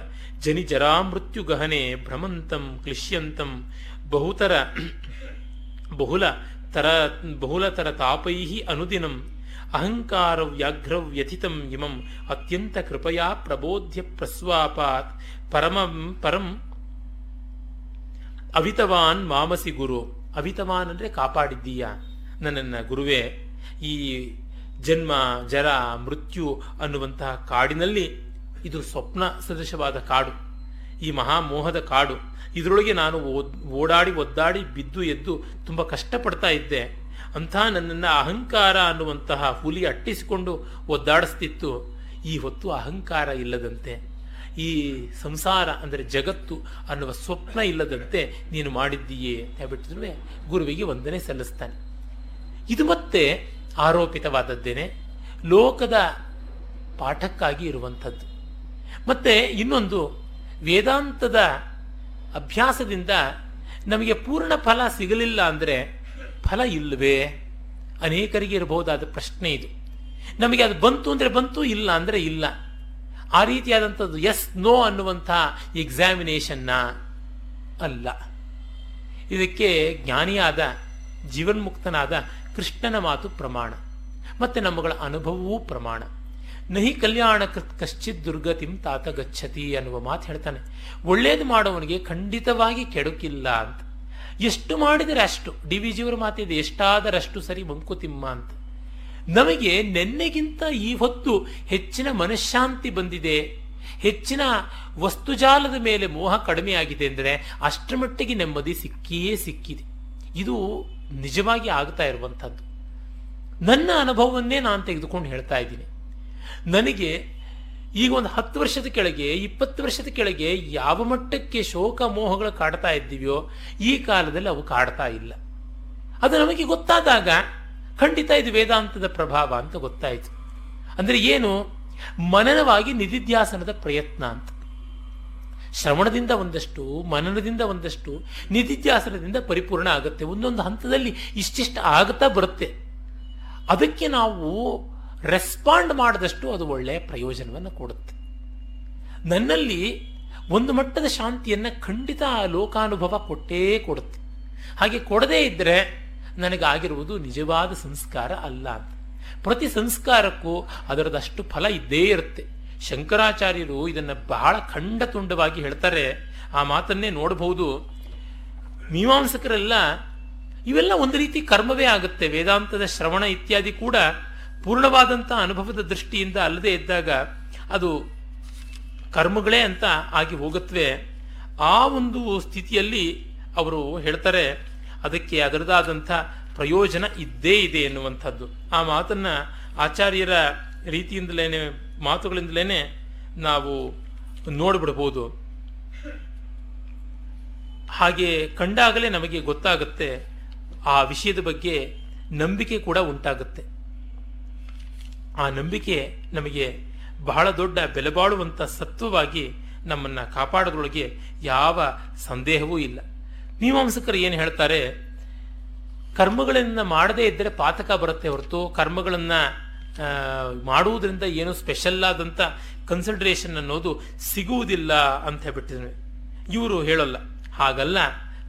ಜನಿ ಮೃತ್ಯು ಗಹನೆ ಭ್ರಮಂತಂ ಕ್ಲಿಶ್ಯಂತಂ. ಬಹುತರ ಬಹುಲ ತರ ಬಹುಲತರ ತಾಪೈ ಅನುದಿನಂ. ಅಹಂಕಾರ ವ್ಯಾಘ್ರ ವ್ಯಥಿತಂ ಇಮಂ ಅತ್ಯಂತ ಕೃಪಯಾ ಪ್ರಬೋಧ್ಯ ಪ್ರಸ್ವಾಪಾತ್. ಪರಮಂ ಪರಂ ಅವಿತವಾನ್ ಮಾಮಸಿ ಗುರು. ಅವಿತವಾನ್ ಅಂದ್ರೆ ಕಾಪಾಡಿದ್ದೀಯ. ನನ್ನನ್ನ ಗುರುವೇ, ಈ ಜನ್ಮ, ಜರ, ಮೃತ್ಯು ಅನ್ನುವಂತಹ ಕಾಡಿನಲ್ಲಿ ಇದು ಸ್ವಪ್ನ ಸದೃಶವಾದ ಕಾಡು. ಈ ಮಹಾಮೋಹದ ಕಾಡು. ಇದರೊಳಗೆ ನಾನು ಓಡಾಡಿ, ಒದ್ದಾಡಿ, ಬಿದ್ದು, ಎದ್ದು ತುಂಬ ಕಷ್ಟಪಡ್ತಾ ಇದ್ದೆ. ಅಂಥ ನನ್ನನ್ನು ಅಹಂಕಾರ ಅನ್ನುವಂತಹ ಹುಲಿ ಅಟ್ಟಿಸಿಕೊಂಡು ಒದ್ದಾಡಿಸ್ತಿತ್ತು. ಈ ಹೊತ್ತು ಅಹಂಕಾರ ಇಲ್ಲದಂತೆ. ಈ ಸಂಸಾರ ಅಂದರೆ ಜಗತ್ತು ಅನ್ನುವ ಸ್ವಪ್ನ ಇಲ್ಲದಂತೆ ನೀನು ಮಾಡಿದ್ದೀಯೇ ಅಂತ ಹೇಳ್ಬಿಟ್ಟಿದ್ರು ಗುರುವಿಗೆ ವಂದನೆ ಸಲ್ಲಿಸ್ತಾನೆ. ಇದು ಮತ್ತೆ ಆರೋಪಿತವಾದದ್ದೇನೆ. ಲೋಕದ ಪಾಠಕ್ಕಾಗಿ ಇರುವಂಥದ್ದು. ಮತ್ತೆ ಇನ್ನೊಂದು, ವೇದಾಂತದ ಅಭ್ಯಾಸದಿಂದ ನಮಗೆ ಪೂರ್ಣ ಫಲ ಸಿಗಲಿಲ್ಲ ಅಂದರೆ ಫಲ ಇಲ್ಲವೇ? ಅನೇಕರಿಗೆ ಇರಬಹುದಾದ ಪ್ರಶ್ನೆ ಇದು. ನಮಗೆ ಅದು ಬಂತು ಅಂದರೆ ಬಂತು, ಇಲ್ಲ ಅಂದರೆ ಇಲ್ಲ. ಆ ರೀತಿಯಾದಂಥದ್ದು ಎಸ್ ನೋ ಅನ್ನುವಂಥ ಎಕ್ಸಾಮಿನೇಷನ್ನ ಅಲ್ಲ. ಇದಕ್ಕೆ ಜ್ಞಾನಿಯಾದ, ಜೀವನ್ಮುಕ್ತನಾದ ಕೃಷ್ಣನ ಮಾತು ಪ್ರಮಾಣ. ಮತ್ತು ನಮ್ಮಗಳ ಅನುಭವವೂ ಪ್ರಮಾಣ. ನಹಿ ಕಲ್ಯಾಣ ಕಶ್ಚಿತ್ ದುರ್ಗತಿಂ ತಾತ ಗಚ್ಚತಿ ಅನ್ನುವ ಮಾತು ಹೇಳ್ತಾನೆ. ಒಳ್ಳೇದು ಮಾಡೋವನಿಗೆ ಖಂಡಿತವಾಗಿ ಕೆಡುಕಿಲ್ಲ ಅಂತ. ಎಷ್ಟು ಮಾಡಿದರೆ ಅಷ್ಟು. ಡಿ ವಿ ಜಿಯವರ ಮಾತಿದೆ, ಎಷ್ಟಾದರಷ್ಟು ಸರಿ ಮಂಕುತಿಮ್ಮ ಅಂತ. ನಮಗೆ ನೆನ್ನೆಗಿಂತ ಈ ಹೊತ್ತು ಹೆಚ್ಚಿನ ಮನಃಶಾಂತಿ ಬಂದಿದೆ. ಹೆಚ್ಚಿನ ವಸ್ತುಜಾಲದ ಮೇಲೆ ಮೋಹ ಕಡಿಮೆ ಆಗಿದೆ ಅಂದರೆ ಅಷ್ಟರ ಮಟ್ಟಿಗೆ ನೆಮ್ಮದಿ ಸಿಕ್ಕಿಯೇ ಸಿಕ್ಕಿದೆ. ಇದು ನಿಜವಾಗಿ ಆಗ್ತಾ ಇರುವಂಥದ್ದು. ನನ್ನ ಅನುಭವವನ್ನೇ ನಾನು ತೆಗೆದುಕೊಂಡು ಹೇಳ್ತಾ ಇದ್ದೀನಿ. ನನಗೆ ಈಗ ಒಂದು ಹತ್ತು ವರ್ಷದ ಕೆಳಗೆ, ಇಪ್ಪತ್ತು ವರ್ಷದ ಕೆಳಗೆ ಯಾವ ಮಟ್ಟಕ್ಕೆ ಶೋಕ ಮೋಹಗಳು ಕಾಡ್ತಾ ಇದ್ದೀವೋ ಈ ಕಾಲದಲ್ಲಿ ಅವು ಕಾಡ್ತಾ ಇಲ್ಲ. ಅದು ನಮಗೆ ಗೊತ್ತಾದಾಗ ಖಂಡಿತ ಇದು ವೇದಾಂತದ ಪ್ರಭಾವ ಅಂತ ಗೊತ್ತಾಯಿತು. ಅಂದರೆ ಏನು? ಮನನವಾಗಿ ನಿಧಿಧ್ಯಾಸನದ ಪ್ರಯತ್ನ ಅಂತ. ಶ್ರವಣದಿಂದ ಒಂದಷ್ಟು, ಮನನದಿಂದ ಒಂದಷ್ಟು ನಿಧಿಧ್ಯಾಸನದಿಂದ ಪರಿಪೂರ್ಣ ಆಗುತ್ತೆ. ಒಂದೊಂದು ಹಂತದಲ್ಲಿ ಇಷ್ಟಿಷ್ಟು ಆಗುತ್ತಾ ಬರುತ್ತೆ. ಅದಕ್ಕೆ ನಾವು ರೆಸ್ಪಾಂಡ್ ಮಾಡಿದಷ್ಟು ಅದು ಒಳ್ಳೆಯ ಪ್ರಯೋಜನವನ್ನು ಕೊಡುತ್ತೆ. ನನ್ನಲ್ಲಿ ಒಂದು ಮಟ್ಟದ ಶಾಂತಿಯನ್ನು ಖಂಡಿತ ಆ ಲೋಕಾನುಭವ ಕೊಟ್ಟೇ ಕೊಡುತ್ತೆ. ಹಾಗೆ ಕೊಡದೇ ಇದ್ದರೆ ನನಗಾಗಿರುವುದು ನಿಜವಾದ ಸಂಸ್ಕಾರ ಅಲ್ಲ ಅಂತ. ಪ್ರತಿ ಸಂಸ್ಕಾರಕ್ಕೂ ಅದರದಷ್ಟು ಫಲ ಇದ್ದೇ ಇರುತ್ತೆ. ಶಂಕರಾಚಾರ್ಯರು ಇದನ್ನು ಬಹಳ ಖಂಡ ತುಂಡವಾಗಿ ಹೇಳ್ತಾರೆ. ಆ ಮಾತನ್ನೇ ನೋಡಬಹುದು. ಮೀಮಾಂಸಕರೆಲ್ಲ ಇವೆಲ್ಲ ಒಂದು ರೀತಿ ಕರ್ಮವೇ ಆಗುತ್ತೆ. ವೇದಾಂತದ ಶ್ರವಣ ಇತ್ಯಾದಿ ಕೂಡ ಪೂರ್ಣವಾದಂಥ ಅನುಭವದ ದೃಷ್ಟಿಯಿಂದ ಅಲ್ಲದೆ ಇದ್ದಾಗ ಅದು ಕರ್ಮಗಳೇ ಅಂತ ಆಗಿ ಹೋಗುತ್ತವೆ ಆ ಒಂದು ಸ್ಥಿತಿಯಲ್ಲಿ ಅವರು ಹೇಳ್ತಾರೆ ಅದಕ್ಕೆ ಅದರದಾದಂಥ ಪ್ರಯೋಜನ ಇದ್ದೇ ಇದೆ ಎನ್ನುವಂಥದ್ದು. ಆ ಮಾತನ್ನು ಆಚಾರ್ಯರ ರೀತಿಯಿಂದಲೇ ಮಾತುಗಳಿಂದಲೇ ನಾವು ನೋಡ್ಬಿಡ್ಬೋದು. ಹಾಗೆ ಕಂಡಾಗಲೇ ನಮಗೆ ಗೊತ್ತಾಗುತ್ತೆ, ಆ ವಿಷಯದ ಬಗ್ಗೆ ನಂಬಿಕೆ ಕೂಡ ಉಂಟಾಗುತ್ತೆ. ಆ ನಂಬಿಕೆ ನಮಗೆ ಬಹಳ ದೊಡ್ಡ ಬೆಲೆಬಾಳುವಂಥ ಸತ್ವವಾಗಿ ನಮ್ಮನ್ನು ಕಾಪಾಡೋದ್ರೊಳಗೆ ಯಾವ ಸಂದೇಹವೂ ಇಲ್ಲ. ಮೀಮಾಂಸಕರು ಏನು ಹೇಳ್ತಾರೆ? ಕರ್ಮಗಳನ್ನ ಮಾಡದೇ ಇದ್ದರೆ ಪಾತಕ ಬರುತ್ತೆ ಹೊರತು ಕರ್ಮಗಳನ್ನು ಮಾಡುವುದರಿಂದ ಏನು ಸ್ಪೆಷಲ್ ಆದಂಥ ಕನ್ಸಿಡರೇಷನ್ ಅನ್ನೋದು ಸಿಗುವುದಿಲ್ಲ ಅಂತ ಹೇಳ್ಬಿಟ್ಟಿದ್ವಿ ಇವರು ಹೇಳಲ್ಲ. ಹಾಗಲ್ಲ,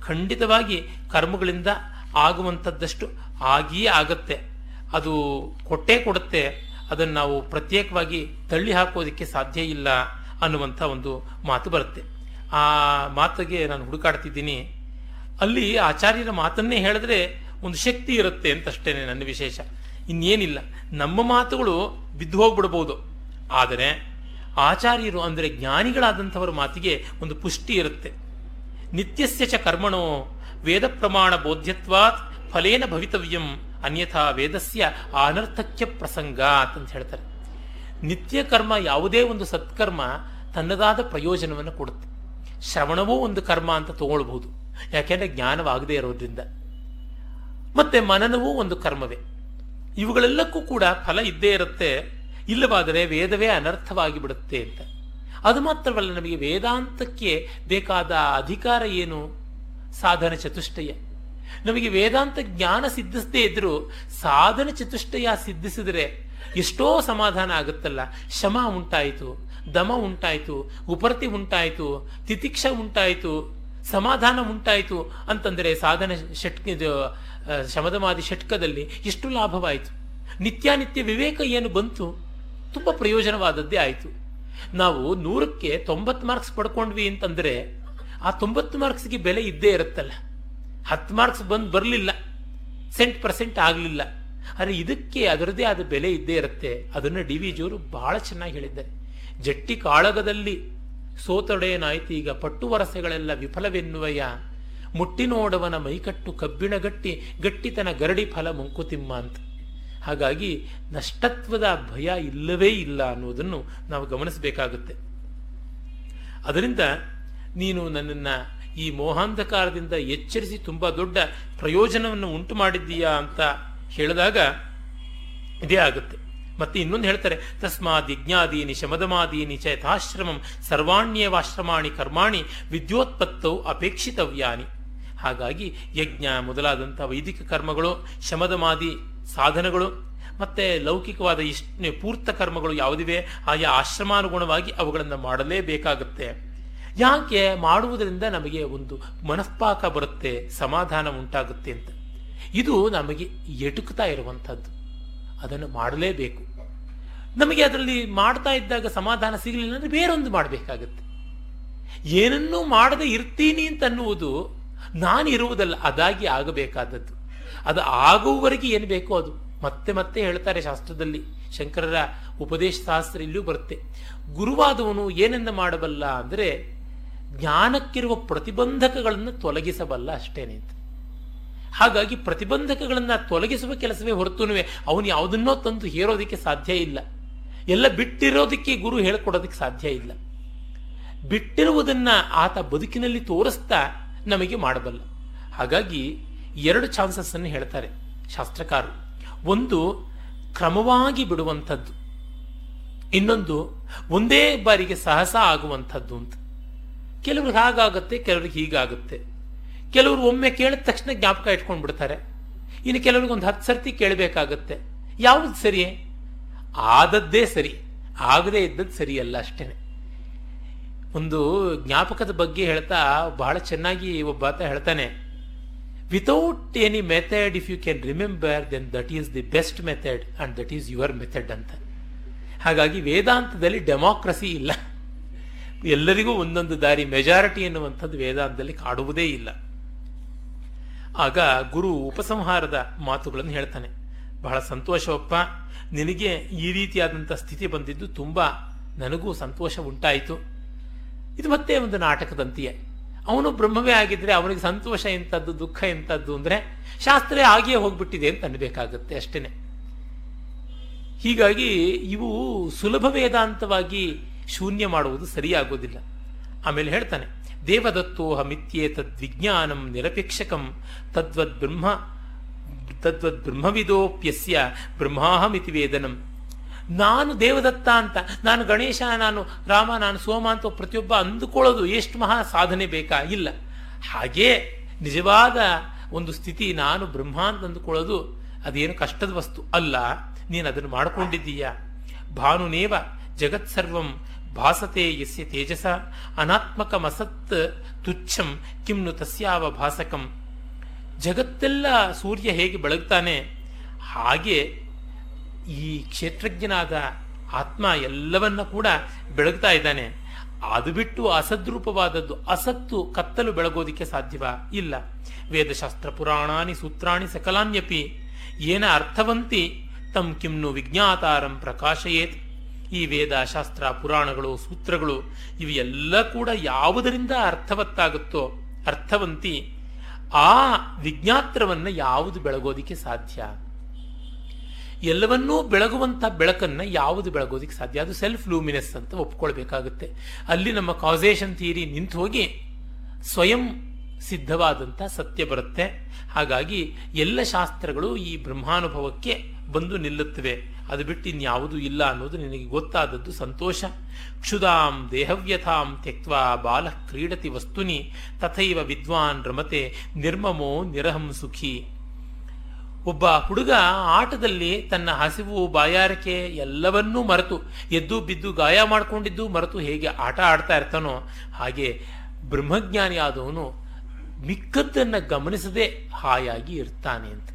ಖಂಡಿತವಾಗಿ ಕರ್ಮಗಳಿಂದ ಆಗುವಂಥದ್ದಷ್ಟು ಆಗಿಯೇ ಆಗತ್ತೆ. ಅದು ಕೊಟ್ಟೇ ಕೊಡುತ್ತೆ. ಅದನ್ನು ನಾವು ಪ್ರತ್ಯೇಕವಾಗಿ ತಳ್ಳಿ ಹಾಕೋದಕ್ಕೆ ಸಾಧ್ಯ ಇಲ್ಲ ಅನ್ನುವಂಥ ಒಂದು ಮಾತು ಬರುತ್ತೆ. ಆ ಮಾತಿಗೆ ನಾನು ಹುಡುಕಾಡ್ತಿದ್ದೀನಿ. ಅಲ್ಲಿ ಆಚಾರ್ಯರ ಮಾತನ್ನೇ ಹೇಳಿದ್ರೆ ಒಂದು ಶಕ್ತಿ ಇರುತ್ತೆ ಅಂತ ಅಷ್ಟೇನೆ ನನ್ನ ವಿಶೇಷ. ಇನ್ನೇನಿಲ್ಲ. ನಮ್ಮ ಮಾತುಗಳು ಬಿದ್ದು ಹೋಗ್ಬಿಡ್ಬೋದು. ಆದರೆ ಆಚಾರ್ಯರು ಅಂದರೆ ಜ್ಞಾನಿಗಳಾದಂಥವರ ಮಾತಿಗೆ ಒಂದು ಪುಷ್ಟಿ ಇರುತ್ತೆ. ನಿತ್ಯಸ್ಯ ಚ ಕರ್ಮಣೋ ವೇದ ಪ್ರಮಾಣ ಬೋಧ್ಯತ್ವಾತ್ ಫಲೇನ ಭವಿತವ್ಯಂ ಅನ್ಯಥಾ ವೇದಸ್ಯ ಅನರ್ಥಕ್ಯ ಪ್ರಸಂಗ ಅಂತ ಹೇಳ್ತಾರೆ. ನಿತ್ಯ ಕರ್ಮ ಯಾವುದೇ ಒಂದು ಸತ್ಕರ್ಮ ತನ್ನದಾದ ಪ್ರಯೋಜನವನ್ನು ಕೊಡುತ್ತೆ. ಶ್ರವಣವೂ ಒಂದು ಕರ್ಮ ಅಂತ ತಗೊಳ್ಬಹುದು. ಯಾಕೆಂದ್ರೆ ಜ್ಞಾನವಾಗದೇ ಇರೋದ್ರಿಂದ. ಮತ್ತೆ ಮನನವೂ ಒಂದು ಕರ್ಮವೇ. ಇವುಗಳೆಲ್ಲಕ್ಕೂ ಕೂಡ ಫಲ ಇದ್ದೇ ಇರುತ್ತೆ. ಇಲ್ಲವಾದರೆ ವೇದವೇ ಅನರ್ಥವಾಗಿ ಬಿಡುತ್ತೆ ಅಂತ. ಅದು ಮಾತ್ರವಲ್ಲ, ನಮಗೆ ವೇದಾಂತಕ್ಕೆ ಬೇಕಾದ ಅಧಿಕಾರ ಏನು? ಸಾಧನ ಚತುಷ್ಟಯ. ನಮಗೆ ವೇದಾಂತ ಜ್ಞಾನ ಸಿದ್ಧಿಸದೇ ಇದ್ರೂ ಸಾಧನ ಚತುಷ್ಟಯ ಸಿದ್ಧಿಸಿದರೆ ಎಷ್ಟೋ ಸಮಾಧಾನ ಆಗುತ್ತಲ್ಲ. ಶಮ ಉಂಟಾಯಿತು, ದಮ ಉಂಟಾಯಿತು, ಉಪರತಿ ಉಂಟಾಯಿತು, ತಿತಿಕ್ಷ ಉಂಟಾಯಿತು ಸಮಾಧಾನ ಉಂಟಾಯಿತು ಅಂತಂದರೆ ಸಾಧನ ಆ, ಶಮದಮಾದಿ ಷಟ್ಕದಲ್ಲಿ ಎಷ್ಟು ಲಾಭವಾಯಿತು. ನಿತ್ಯಾನಿತ್ಯ ವಿವೇಕ ಏನು ಬಂತು? ತುಂಬ ಪ್ರಯೋಜನವಾದದ್ದೇ ಆಯಿತು. ನಾವು ನೂರಕ್ಕೆ ತೊಂಬತ್ತು ಮಾರ್ಕ್ಸ್ ಪಡ್ಕೊಂಡ್ವಿ ಅಂತಂದರೆ ಆ ತೊಂಬತ್ತು ಮಾರ್ಕ್ಸ್ಗೆ ಬೆಲೆ ಇದ್ದೇ ಇರುತ್ತಲ್ಲ. ಹತ್ತು ಮಾರ್ಕ್ಸ್ ಬಂದು ಬರಲಿಲ್ಲ. ಸೆಂಟ್ ಪರ್ಸೆಂಟ್ ಆಗಲಿಲ್ಲ. ಆದರೆ ಇದಕ್ಕೆ ಅದರದೇ ಆದ ಬೆಲೆ ಇದ್ದೇ ಇರುತ್ತೆ. ಅದನ್ನು ಡಿ ವಿ ಜಿಯವರು ಬಹಳ ಚೆನ್ನಾಗಿ ಹೇಳಿದ್ದಾರೆ. ಜಟ್ಟಿ ಕಾಳಗದಲ್ಲಿ ಸೋತೊಡೆಯನಾಯ್ತು, ಈಗ ಪಟ್ಟು ವರಸೆಗಳೆಲ್ಲ ವಿಫಲವೆನ್ನುವಯ ಮುಟ್ಟಿನೋಡವನ ಮೈಕಟ್ಟು ಕಬ್ಬಿಣಗಟ್ಟಿ, ಗಟ್ಟಿತನ ಗರಡಿ ಫಲ ಮಂಕುತಿಮ್ಮ ಅಂತ ಹಾಗಾಗಿ ನಷ್ಟತ್ವದ ಭಯ ಇಲ್ಲವೇ ಇಲ್ಲ ಅನ್ನೋದನ್ನು ನಾವು ಗಮನಿಸಬೇಕಾಗುತ್ತೆ. ಅದರಿಂದ ನೀನು ನನ್ನನ್ನು ಈ ಮೋಹಾಂಧಕಾರದಿಂದ ಎಚ್ಚರಿಸಿ ತುಂಬ ದೊಡ್ಡ ಪ್ರಯೋಜನವನ್ನು ಉಂಟು ಮಾಡಿದ್ದೀಯಾ ಅಂತ ಹೇಳಿದಾಗ ಇದೇ ಆಗುತ್ತೆ. ಮತ್ತೆ ಇನ್ನೊಂದು ಹೇಳ್ತಾರೆ, ತಸ್ಮಾದ್ ಯಜ್ಞಾದೀನಿ ಶಮದಮಾದೀನಿ ಚ ಯಥಾಶ್ರಮಂ ಸರ್ವಾಣ್ಯವಾಶ್ರಮಾಣಿ ಕರ್ಮಾಣಿ ವಿದ್ಯೋತ್ಪತ್ತೌ ಅಪೇಕ್ಷಿತವ್ಯಾನಿ. ಹಾಗಾಗಿ ಯಜ್ಞ ಮೊದಲಾದಂಥ ವೈದಿಕ ಕರ್ಮಗಳು, ಶಮದಮಾದಿ ಸಾಧನಗಳು, ಮತ್ತೆ ಲೌಕಿಕವಾದ ಇಷ್ಟು ಪೂರ್ತ ಕರ್ಮಗಳು ಯಾವುದಿವೆ, ಆಯಾ ಆಶ್ರಮಾನುಗುಣವಾಗಿ ಅವುಗಳನ್ನು ಮಾಡಲೇಬೇಕಾಗುತ್ತೆ. ಯಾಕೆ? ಮಾಡುವುದರಿಂದ ನಮಗೆ ಒಂದು ಮನಸ್ಪಾಕ ಬರುತ್ತೆ, ಸಮಾಧಾನ ಉಂಟಾಗುತ್ತೆ ಅಂತ. ಇದು ನಮಗೆ ಎಟುಕ್ತಾ ಇರುವಂಥದ್ದು. ಅದನ್ನು ಮಾಡಲೇಬೇಕು. ನಮಗೆ ಅದರಲ್ಲಿ ಮಾಡ್ತಾ ಇದ್ದಾಗ ಸಮಾಧಾನ ಸಿಗಲಿಲ್ಲ ಅಂದ್ರೆ ಬೇರೊಂದು ಮಾಡಬೇಕಾಗತ್ತೆ. ಏನನ್ನೂ ಮಾಡದೆ ಇರ್ತೀನಿ ಅಂತ ಅನ್ನುವುದು ನಾನು ಇರುವುದಲ್ಲ, ಅದಾಗಿ ಆಗಬೇಕಾದದ್ದು. ಅದು ಆಗುವವರೆಗೆ ಏನು ಬೇಕೋ ಅದು. ಮತ್ತೆ ಮತ್ತೆ ಹೇಳ್ತಾರೆ ಶಾಸ್ತ್ರದಲ್ಲಿ, ಶಂಕರರ ಉಪದೇಶ ಶಾಸ್ತ್ರ ಇಲ್ಲೂ ಬರುತ್ತೆ. ಗುರುವಾದವನು ಏನೆಂದ ಮಾಡಬಲ್ಲ ಅಂದರೆ ಜ್ಞಾನಕ್ಕಿರುವ ಪ್ರತಿಬಂಧಕಗಳನ್ನು ತೊಲಗಿಸಬಲ್ಲ ಅಷ್ಟೇನೆ ಅಂತ. ಹಾಗಾಗಿ ಪ್ರತಿಬಂಧಕಗಳನ್ನು ತೊಲಗಿಸುವ ಕೆಲಸವೇ ಹೊರತುನುವೆ, ಅವನು ಯಾವುದನ್ನೋ ತಂದು ಹೇರೋದಕ್ಕೆ ಸಾಧ್ಯ ಇಲ್ಲ. ಎಲ್ಲ ಬಿಟ್ಟಿರೋದಕ್ಕೆ ಗುರು ಹೇಳಿಕೊಡೋದಕ್ಕೆ ಸಾಧ್ಯ ಇಲ್ಲ. ಬಿಟ್ಟಿರುವುದನ್ನ ಆತ ಬದುಕಿನಲ್ಲಿ ತೋರಿಸ್ತಾ ನಮಗೆ ಮಾಡಬಲ್ಲ. ಹಾಗಾಗಿ ಎರಡು ಚಾನ್ಸಸ್ ಅನ್ನು ಹೇಳ್ತಾರೆ ಶಾಸ್ತ್ರಕಾರರು. ಒಂದು, ಕ್ರಮವಾಗಿ ಬಿಡುವಂಥದ್ದು. ಇನ್ನೊಂದು, ಒಂದೇ ಬಾರಿಗೆ ಸಹಸ ಆಗುವಂಥದ್ದು ಅಂತ. ಕೆಲವ್ರಿಗೆ ಹಾಗಾಗುತ್ತೆ, ಕೆಲವ್ರಿಗೆ ಹೀಗಾಗುತ್ತೆ. ಕೆಲವರು ಒಮ್ಮೆ ಕೇಳಿದ ತಕ್ಷಣ ಜ್ಞಾಪಕ ಇಟ್ಕೊಂಡು ಬಿಡ್ತಾರೆ ಇನ್ನು ಕೆಲವ್ರಿಗೆ ಒಂದು ಹತ್ತು ಸರ್ತಿ ಕೇಳಬೇಕಾಗತ್ತೆ. ಯಾವುದು ಸರಿ ಆದದ್ದೇ ಸರಿ, ಆಗದೇ ಇದ್ದದ್ದು ಸರಿಯಲ್ಲ ಅಷ್ಟೇ ಒಂದು ಜ್ಞಾಪಕದ ಬಗ್ಗೆ ಹೇಳ್ತಾ ಬಹಳ ಚೆನ್ನಾಗಿ ಒಬ್ಬಾತ ಹೇಳ್ತಾನೆ without any method if you can remember then that is the best method and that is your method ಅಂತ. ಹಾಗಾಗಿ ವೇದಾಂತದಲ್ಲಿ ಡೆಮಾಕ್ರಸಿ ಇಲ್ಲ. ಎಲ್ಲರಿಗೂ ಒಂದೊಂದು ದಾರಿ ಮೆಜಾರಿಟಿ ಎನ್ನುವಂಥದ್ದು ವೇದಾಂತದಲ್ಲಿ ಕಾಡುವುದೇ ಇಲ್ಲ. ಆಗ ಗುರು ಉಪಸಂಹಾರದ ಮಾತುಗಳನ್ನು ಹೇಳ್ತಾನೆ, ಬಹಳ ಸಂತೋಷವಪ್ಪ ನಿನಗೆ ಈ ರೀತಿಯಾದಂಥ ಸ್ಥಿತಿ ಬಂದಿದ್ದು ತುಂಬ ನನಗೂ ಸಂತೋಷ ಉಂಟಾಯಿತು. ಇದು ಮತ್ತೆ ಒಂದು ನಾಟಕದಂತೆಯೇ. ಅವನು ಬ್ರಹ್ಮವೇ ಆಗಿದ್ದರೆ ಅವನಿಗೆ ಸಂತೋಷ ಎಂಥದ್ದು ದುಃಖ ಎಂಥದ್ದು ಅಂದರೆ ಶಾಸ್ತ್ರ ಆಗಿಯೇ ಹೋಗ್ಬಿಟ್ಟಿದೆ ಅಂತ ಅನ್ಬೇಕಾಗತ್ತೆ ಅಷ್ಟೇನೆ. ಹೀಗಾಗಿ ಇವು ಸುಲಭ ವೇದಾಂತವಾಗಿ ಶೂನ್ಯ ಮಾಡುವುದು ಸರಿಯಾಗೋದಿಲ್ಲ. ಆಮೇಲೆ ಹೇಳ್ತಾನೆ ದೇವದತ್ತೋಹ ಮಿತ್ಯೇ ತದ್ವಿಜ್ಞಾನಂ ನಿರಪೇಕ್ಷಕಂ ತದ್ವದ್ ಬ್ರಹ್ಮ ತದ್ವದ್ ಬ್ರಹ್ಮವಿದೋಪ್ಯಸ್ಯ ಬ್ರಹ್ಮಾಹಮಿತಿ ವೇದನಂ. ನಾನು ದೇವದತ್ತ ಅಂತ, ನಾನು ಗಣೇಶ, ನಾನು ರಾಮ, ನಾನು ಸೋಮ ಅಂತ ಪ್ರತಿಯೊಬ್ಬ ಅಂದುಕೊಳ್ಳೋದು ಎಷ್ಟು ಮಹಾ ಸಾಧನೆ ಬೇಕಾ? ಇಲ್ಲ. ಹಾಗೇ ನಿಜವಾದ ಒಂದು ಸ್ಥಿತಿ ನಾನು ಬ್ರಹ್ಮ ಅಂತ ಅಂದುಕೊಳ್ಳೋದು ಅದೇನು ಕಷ್ಟದ ವಸ್ತು ಅಲ್ಲ. ನೀನು ಅದನ್ನು ಮಾಡಿಕೊಂಡಿದ್ದೀಯ. ಭಾನುನೇವ ಜಗತ್ಸರ್ವಂ ಭಾಸತೆ ಯಸ್ಯ ತೇಜಸ, ಅನಾತ್ಮಕಮಸತ್ ತುಚ್ಛಂ ಕಿಮ್ನು ತಸ್ಯಾವ ಭಾಸಕಂ. ಜಗತ್ತೆಲ್ಲ ಸೂರ್ಯ ಹೇಗೆ ಬೆಳಗ್ತಾನೆ, ಹಾಗೆ ಈ ಕ್ಷೇತ್ರಜ್ಞನಾದ ಆತ್ಮ ಎಲ್ಲವನ್ನ ಕೂಡ ಬೆಳಗ್ತಾ ಇದ್ದಾನೆ. ಅದು ಬಿಟ್ಟು ಅಸದ್ರೂಪವಾದದ್ದು, ಅಸತ್ತು ಕತ್ತಲು ಬೆಳಗೋದಿಕ್ಕೆ ಸಾಧ್ಯವ? ಇಲ್ಲ. ವೇದಶಾಸ್ತ್ರ ಪುರಾಣಾನಿ ಸೂತ್ರಾಣಿ ಸಕಲಾನ್ಯಪಿ, ಏನ ಅರ್ಥವಂತಿ ತಮ್ ಕಿಮ್ನು ವಿಜ್ಞಾತಾರಂ ಪ್ರಕಾಶಯೇತ್. ಈ ವೇದ ಶಾಸ್ತ್ರ ಪುರಾಣಗಳು ಸೂತ್ರಗಳು ಇವೆಲ್ಲ ಕೂಡ ಯಾವುದರಿಂದ ಅರ್ಥವತ್ತಾಗುತ್ತೋ, ಅರ್ಥವಂತಿ ಆ ವಿಜ್ಞಾತ್ರವನ್ನ ಯಾವುದು ಬೆಳಗೋದಿಕ್ಕೆ ಸಾಧ್ಯ? ಎಲ್ಲವನ್ನೂ ಬೆಳಗುವಂಥ ಬೆಳಕನ್ನು ಯಾವುದು ಬೆಳಗೋದಿಕ್ಕೆ ಸಾಧ್ಯ? ಅದು ಸೆಲ್ಫ್ ಲೂಮಿನಸ್ ಅಂತ ಒಪ್ಕೊಳ್ಬೇಕಾಗುತ್ತೆ. ಅಲ್ಲಿ ನಮ್ಮ ಕಾಸೇಷನ್ ಥಿಯರಿ ನಿಂತು ಹೋಗಿ ಸ್ವಯಂ ಸಿದ್ಧವಾದಂಥ ಸತ್ಯ ಬರುತ್ತೆ. ಹಾಗಾಗಿ ಎಲ್ಲ ಶಾಸ್ತ್ರಗಳು ಈ ಬ್ರಹ್ಮಾನುಭವಕ್ಕೆ ಬಂದು ನಿಲ್ಲುತ್ತವೆ. ಅದು ಬಿಟ್ಟು ಇನ್ಯಾವುದೂ ಇಲ್ಲ ಅನ್ನೋದು ನಿನಗೆ ಗೊತ್ತಾದದ್ದು ಸಂತೋಷ. ಕ್ಷುದಾಂ ದೇಹವ್ಯಥಾಂ ತ್ಯಕ್ವಾ ಬಾಲ ಕ್ರೀಡತಿ ವಸ್ತುನಿ, ತಥೈವ ವಿದ್ವಾನ್ ರಮತೆ, ನಿರ್ಮಮೋ ನಿರಹಂ ಸುಖಿ. ಒಬ್ಬ ಹುಡುಗ ಆಟದಲ್ಲಿ ತನ್ನ ಹಸಿವು ಬಾಯಾರಿಕೆ ಎಲ್ಲವನ್ನೂ ಮರೆತು, ಎದ್ದು ಬಿದ್ದು ಗಾಯ ಮಾಡಿಕೊಂಡಿದ್ದು ಮರೆತು ಹೇಗೆ ಆಟ ಆಡ್ತಾ ಇರ್ತಾನೋ, ಹಾಗೆ ಬ್ರಹ್ಮಜ್ಞಾನಿ ಆದವನು ಮಿಕ್ಕದ್ದನ್ನ ಗಮನಿಸದೆ ಹಾಯಾಗಿ ಇರ್ತಾನೆ ಅಂತ.